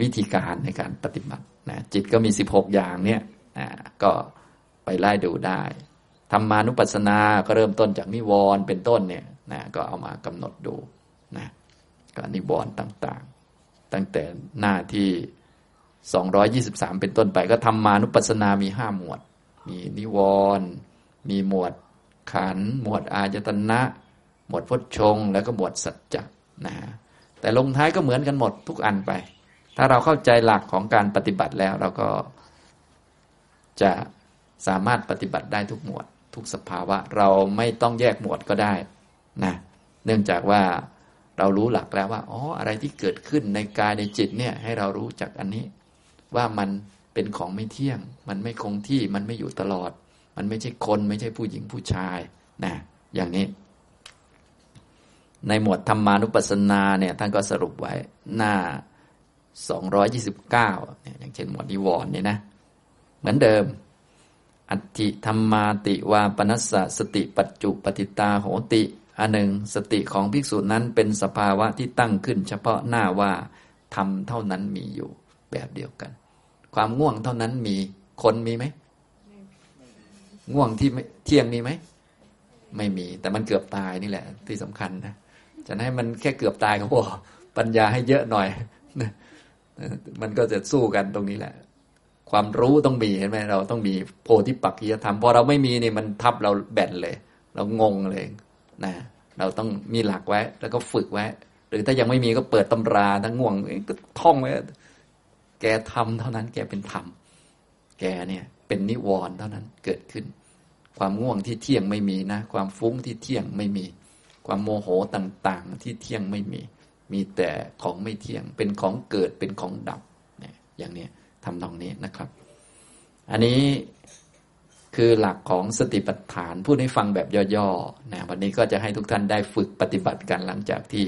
วิธีการในการปฏิบัตินะจิตก็มีสิบหกอย่างเนี่ย นะก็ไปไล่ดูได้ธรรมานุปัสสนาก็เริ่มต้นจากนิวรณ์เป็นต้นเนี่ยนะก็เอามากำหนดดูนะก็นิวรณ์ต่างๆ ตั้งแต่หน้าที่สองยี่สิบามเป็นต้นไป ก็ธรรมานุปัสสนามีห้าหมวด มีนิวรณ์มีหมวดขันหมวดอายตนะ หมวดพจชง แล้วก็หมวดสัจจะนะแต่ลงท้ายก็เหมือนกันหมดทุกอันไป ถ้าเราเข้าใจหลักของการปฏิบัติแล้วเราก็ จะสามารถปฏิบัติได้ทุกหมวด ทุกสภาวะ เราไม่ต้องแยกหมวดก็ได้นะเนื่องจากว่าเรารู้หลักแล้วว่าอ๋ออะไรที่เกิดขึ้นในกายในจิตเนี่ยให้เรารู้จักอันนี้ ว่ามันเป็นของไม่เที่ยง มันไม่คงที่มันไม่อยู่ตลอด มันไม่ใช่คนไม่ใช่ผู้หญิงผู้ชายนะอย่างนี้ ในหมวดธรรมานุปัสสนาเนี่ยท่านก็สรุปไว้หน้า 229เนี่ยอย่างเช่นหมวดนิวรณ์เนี่ยนะ เหมือนเดิม อัติธรรมาติวาปนัสสะสติปัจจุปฏิตาโหติอันหนึ่งสติของภิกษุนั้นเป็นสภาวะที่ตั้งขึ้น เฉพาะหน้าว่าทำเท่านั้นมีอยู่แบบเดียวกัน ความง่วงเท่านั้นมีคนมีไหมง่วงที่เที่ยงมีไหมไม่มี แต่มันเกือบตายนี่แหละ ที่สำคัญนะจะให้มันแค่เกือบตายก็พอปัญญาให้เยอะหน่อยมันก็จะสู้กันตรงนี้แหละ ความรู้ต้องมีเห็นไหมเราต้องมีโพธิปักขิยธรรมพอเราไม่มีนี่มันทับเราแบนเลย เรางงเลยนะเราต้องมีหลักไว้ แล้วก็ฝึกไว้ หรือถ้ายังไม่มีก็เปิดตำราทั้งง่วงก็ท่องไว้ แกทำเท่านั้น แกเป็นธรรมแกเนี่ย เป็นนิวรณ์เท่านั้นเกิดขึ้น ความง่วงที่เที่ยงไม่มีนะความฟุ้งที่เที่ยงไม่มี ความโมโหต่างๆที่เที่ยงไม่มี มีแต่ของไม่เที่ยงเป็นของเกิดเป็นของดับเนี่ยอย่างเนี้ย ทำตรงนี้นะครับ อันนี้คือหลักของสติปัฏฐานพูดให้ฟังแบบย่อๆนะวันนี้ก็จะให้ทุกท่านได้ฝึกปฏิบัติกันหลังจากที่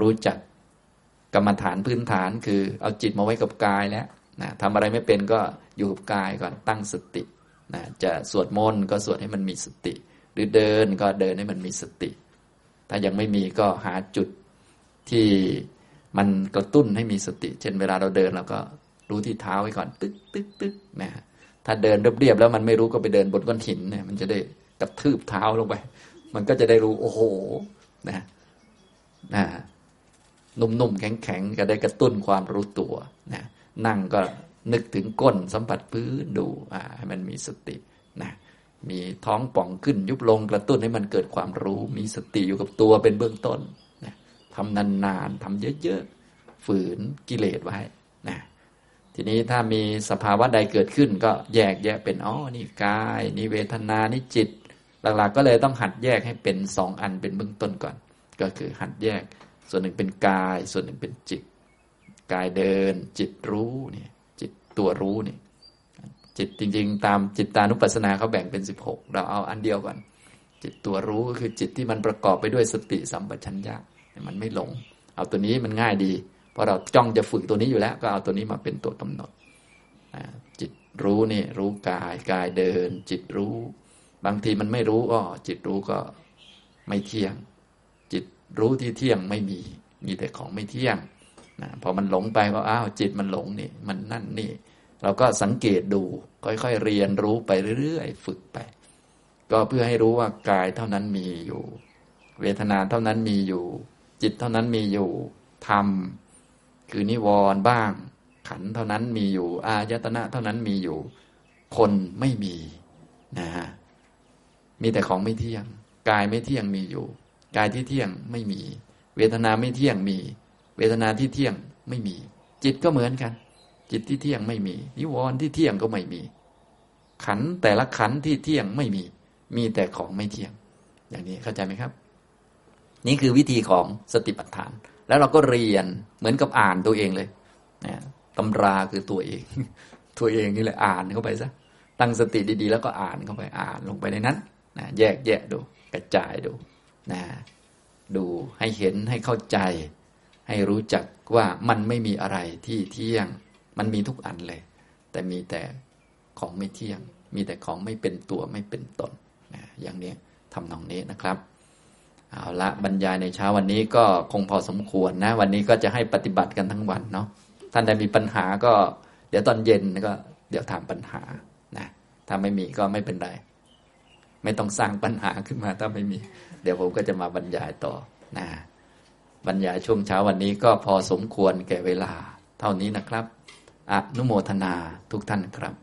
รู้จักกรรมฐานพื้นฐาน คือเอาจิตมาไว้กับกายแล้วนะทำอะไรไม่เป็นก็อยู่กับกายก่อนตั้งสตินะจะสวดมนต์ก็สวดให้มันมีสติ หรือเดินก็เดินให้มันมีสติ ถ้ายังไม่มีก็หาจุดที่มันกระตุ้นให้มีสติ เช่นเวลาเราเดินเราก็ รู้ที่เท้าไว้ก่อน ตึ๊กตึ๊กตึ๊กนะถ้าเดินเรียบๆแล้วมันไม่รู้ก็ไปเดินบนก้อนหินเนี่ยมันจะได้กระทืบเท้าลงไป มันก็จะได้รู้ โอ้โหนะนะนุ่มๆแข็งๆจะได้กระตุ้นความรู้ตัวนะนั่งก็นึกถึงก้นสัมผัสพื้นดูอ่าให้มันมีสตินะมีท้องป่องขึ้นยุบลงกระตุ้นให้มันเกิดความรู้ มีสติอยู่กับตัวเป็นเบื้องต้นนะทำนานๆทำเยอะๆฝืนกิเลสไว้นะ ทีนี้ถ้ามีสภาวะใดเกิดขึ้น ก็แยกแยะเป็นอ๋อนี่กายนี่เวทนานี่จิต หลักๆ ก็เลยต้องหัดแยกให้เป็นสองอันเป็นเบื้องต้นก่อน ก็คือหัดแยก ส่วนหนึ่งเป็นกาย ส่วนหนึ่งเป็นจิต กายเดิน จิตรู้เนี่ย จิตตัวรู้เนี่ยจิตจริง ๆ ตามจิตตานุปัสสนาเขาแบ่งเป็นสิบหกเราเอาอันเดียวก่อน จิตตัวรู้ก็คือจิตที่มันประกอบไปด้วยสติสัมปชัญญะมันไม่หลง เอาตัวนี้มันง่ายดี พอเราจ้องจะฝึกตัวนี้อยู่แล้ว ก็เอาตัวนี้มาเป็นตัวกำหนดจิตรู้นี่รู้กายกายเดิน จิตรู้ บางทีมันไม่รู้ก็จิตรู้ก็ไม่เที่ยง จิตรู้ที่เที่ยงไม่มี มีแต่ของไม่เที่ยงนะพอมันหลงไปก็อ้าวจิตมันหลงนี่มันนั่นนี่ เราก็สังเกตดู ค่อยๆเรียนรู้ไปเรื่อยๆฝึกไป ก็เพื่อให้รู้ว่ากายเท่านั้นมีอยู่ เวทนาเท่านั้นมีอยู่ จิตเท่านั้นมีอยู่ธรรม คือนิวรณ์บ้าง ขันเท่านั้นมีอยู่ อายตนะเท่านั้นมีอยู่ คนไม่มีนะฮะมีแต่ของไม่เที่ยงกายไม่เที่ยงมีอยู่ กายที่เที่ยงไม่มี เวทนาไม่เที่ยงมี เวทนาที่เที่ยงไม่มี จิตก็เหมือนกัน จิตที่เที่ยงไม่มี นิวรณ์ที่เที่ยงก็ไม่มี ขันแต่ละขันที่เที่ยงไม่มี มีแต่ของไม่เที่ยง อย่างนี้เข้าใจไหมครับ นี่คือวิธีของสติปัฏฐาน แล้วเราก็เรียนเหมือนกับอ่านตัวเองเลยนะตำราคือตัวเอง ตัวเองนี่แหละอ่านเข้าไปซะตั้งสติดีๆ แล้วก็อ่านเข้าไปอ่านลงไปในนั้นนะแยกแยะดู กระจายดูนะดูให้เห็นให้เข้าใจ ให้รู้จักว่ามันไม่มีอะไรที่เที่ยง มันมีทุกอันเลย แต่มีแต่ของไม่เที่ยง มีแต่ของไม่เป็นตัวไม่เป็นตนนะอย่างนี้ทำนองนี้นะครับ เอาละบรรยายในเช้าวันนี้ก็คงพอสมควรนะ วันนี้ก็จะให้ปฏิบัติกันทั้งวันเนาะท่านใดมีปัญหาก็ เดี๋ยวตอนเย็นก็ เดี๋ยวถามปัญหานะถ้าไม่มีก็ไม่เป็นไร ไม่ต้องสร้างปัญหาขึ้นมาถ้าไม่มี เดี๋ยวผมก็จะมาบรรยายต่อนะบรรยายช่วงเช้าวันนี้ก็พอสมควรแก่เวลา เท่านี้นะครับอนุโมทนาทุกท่านครับ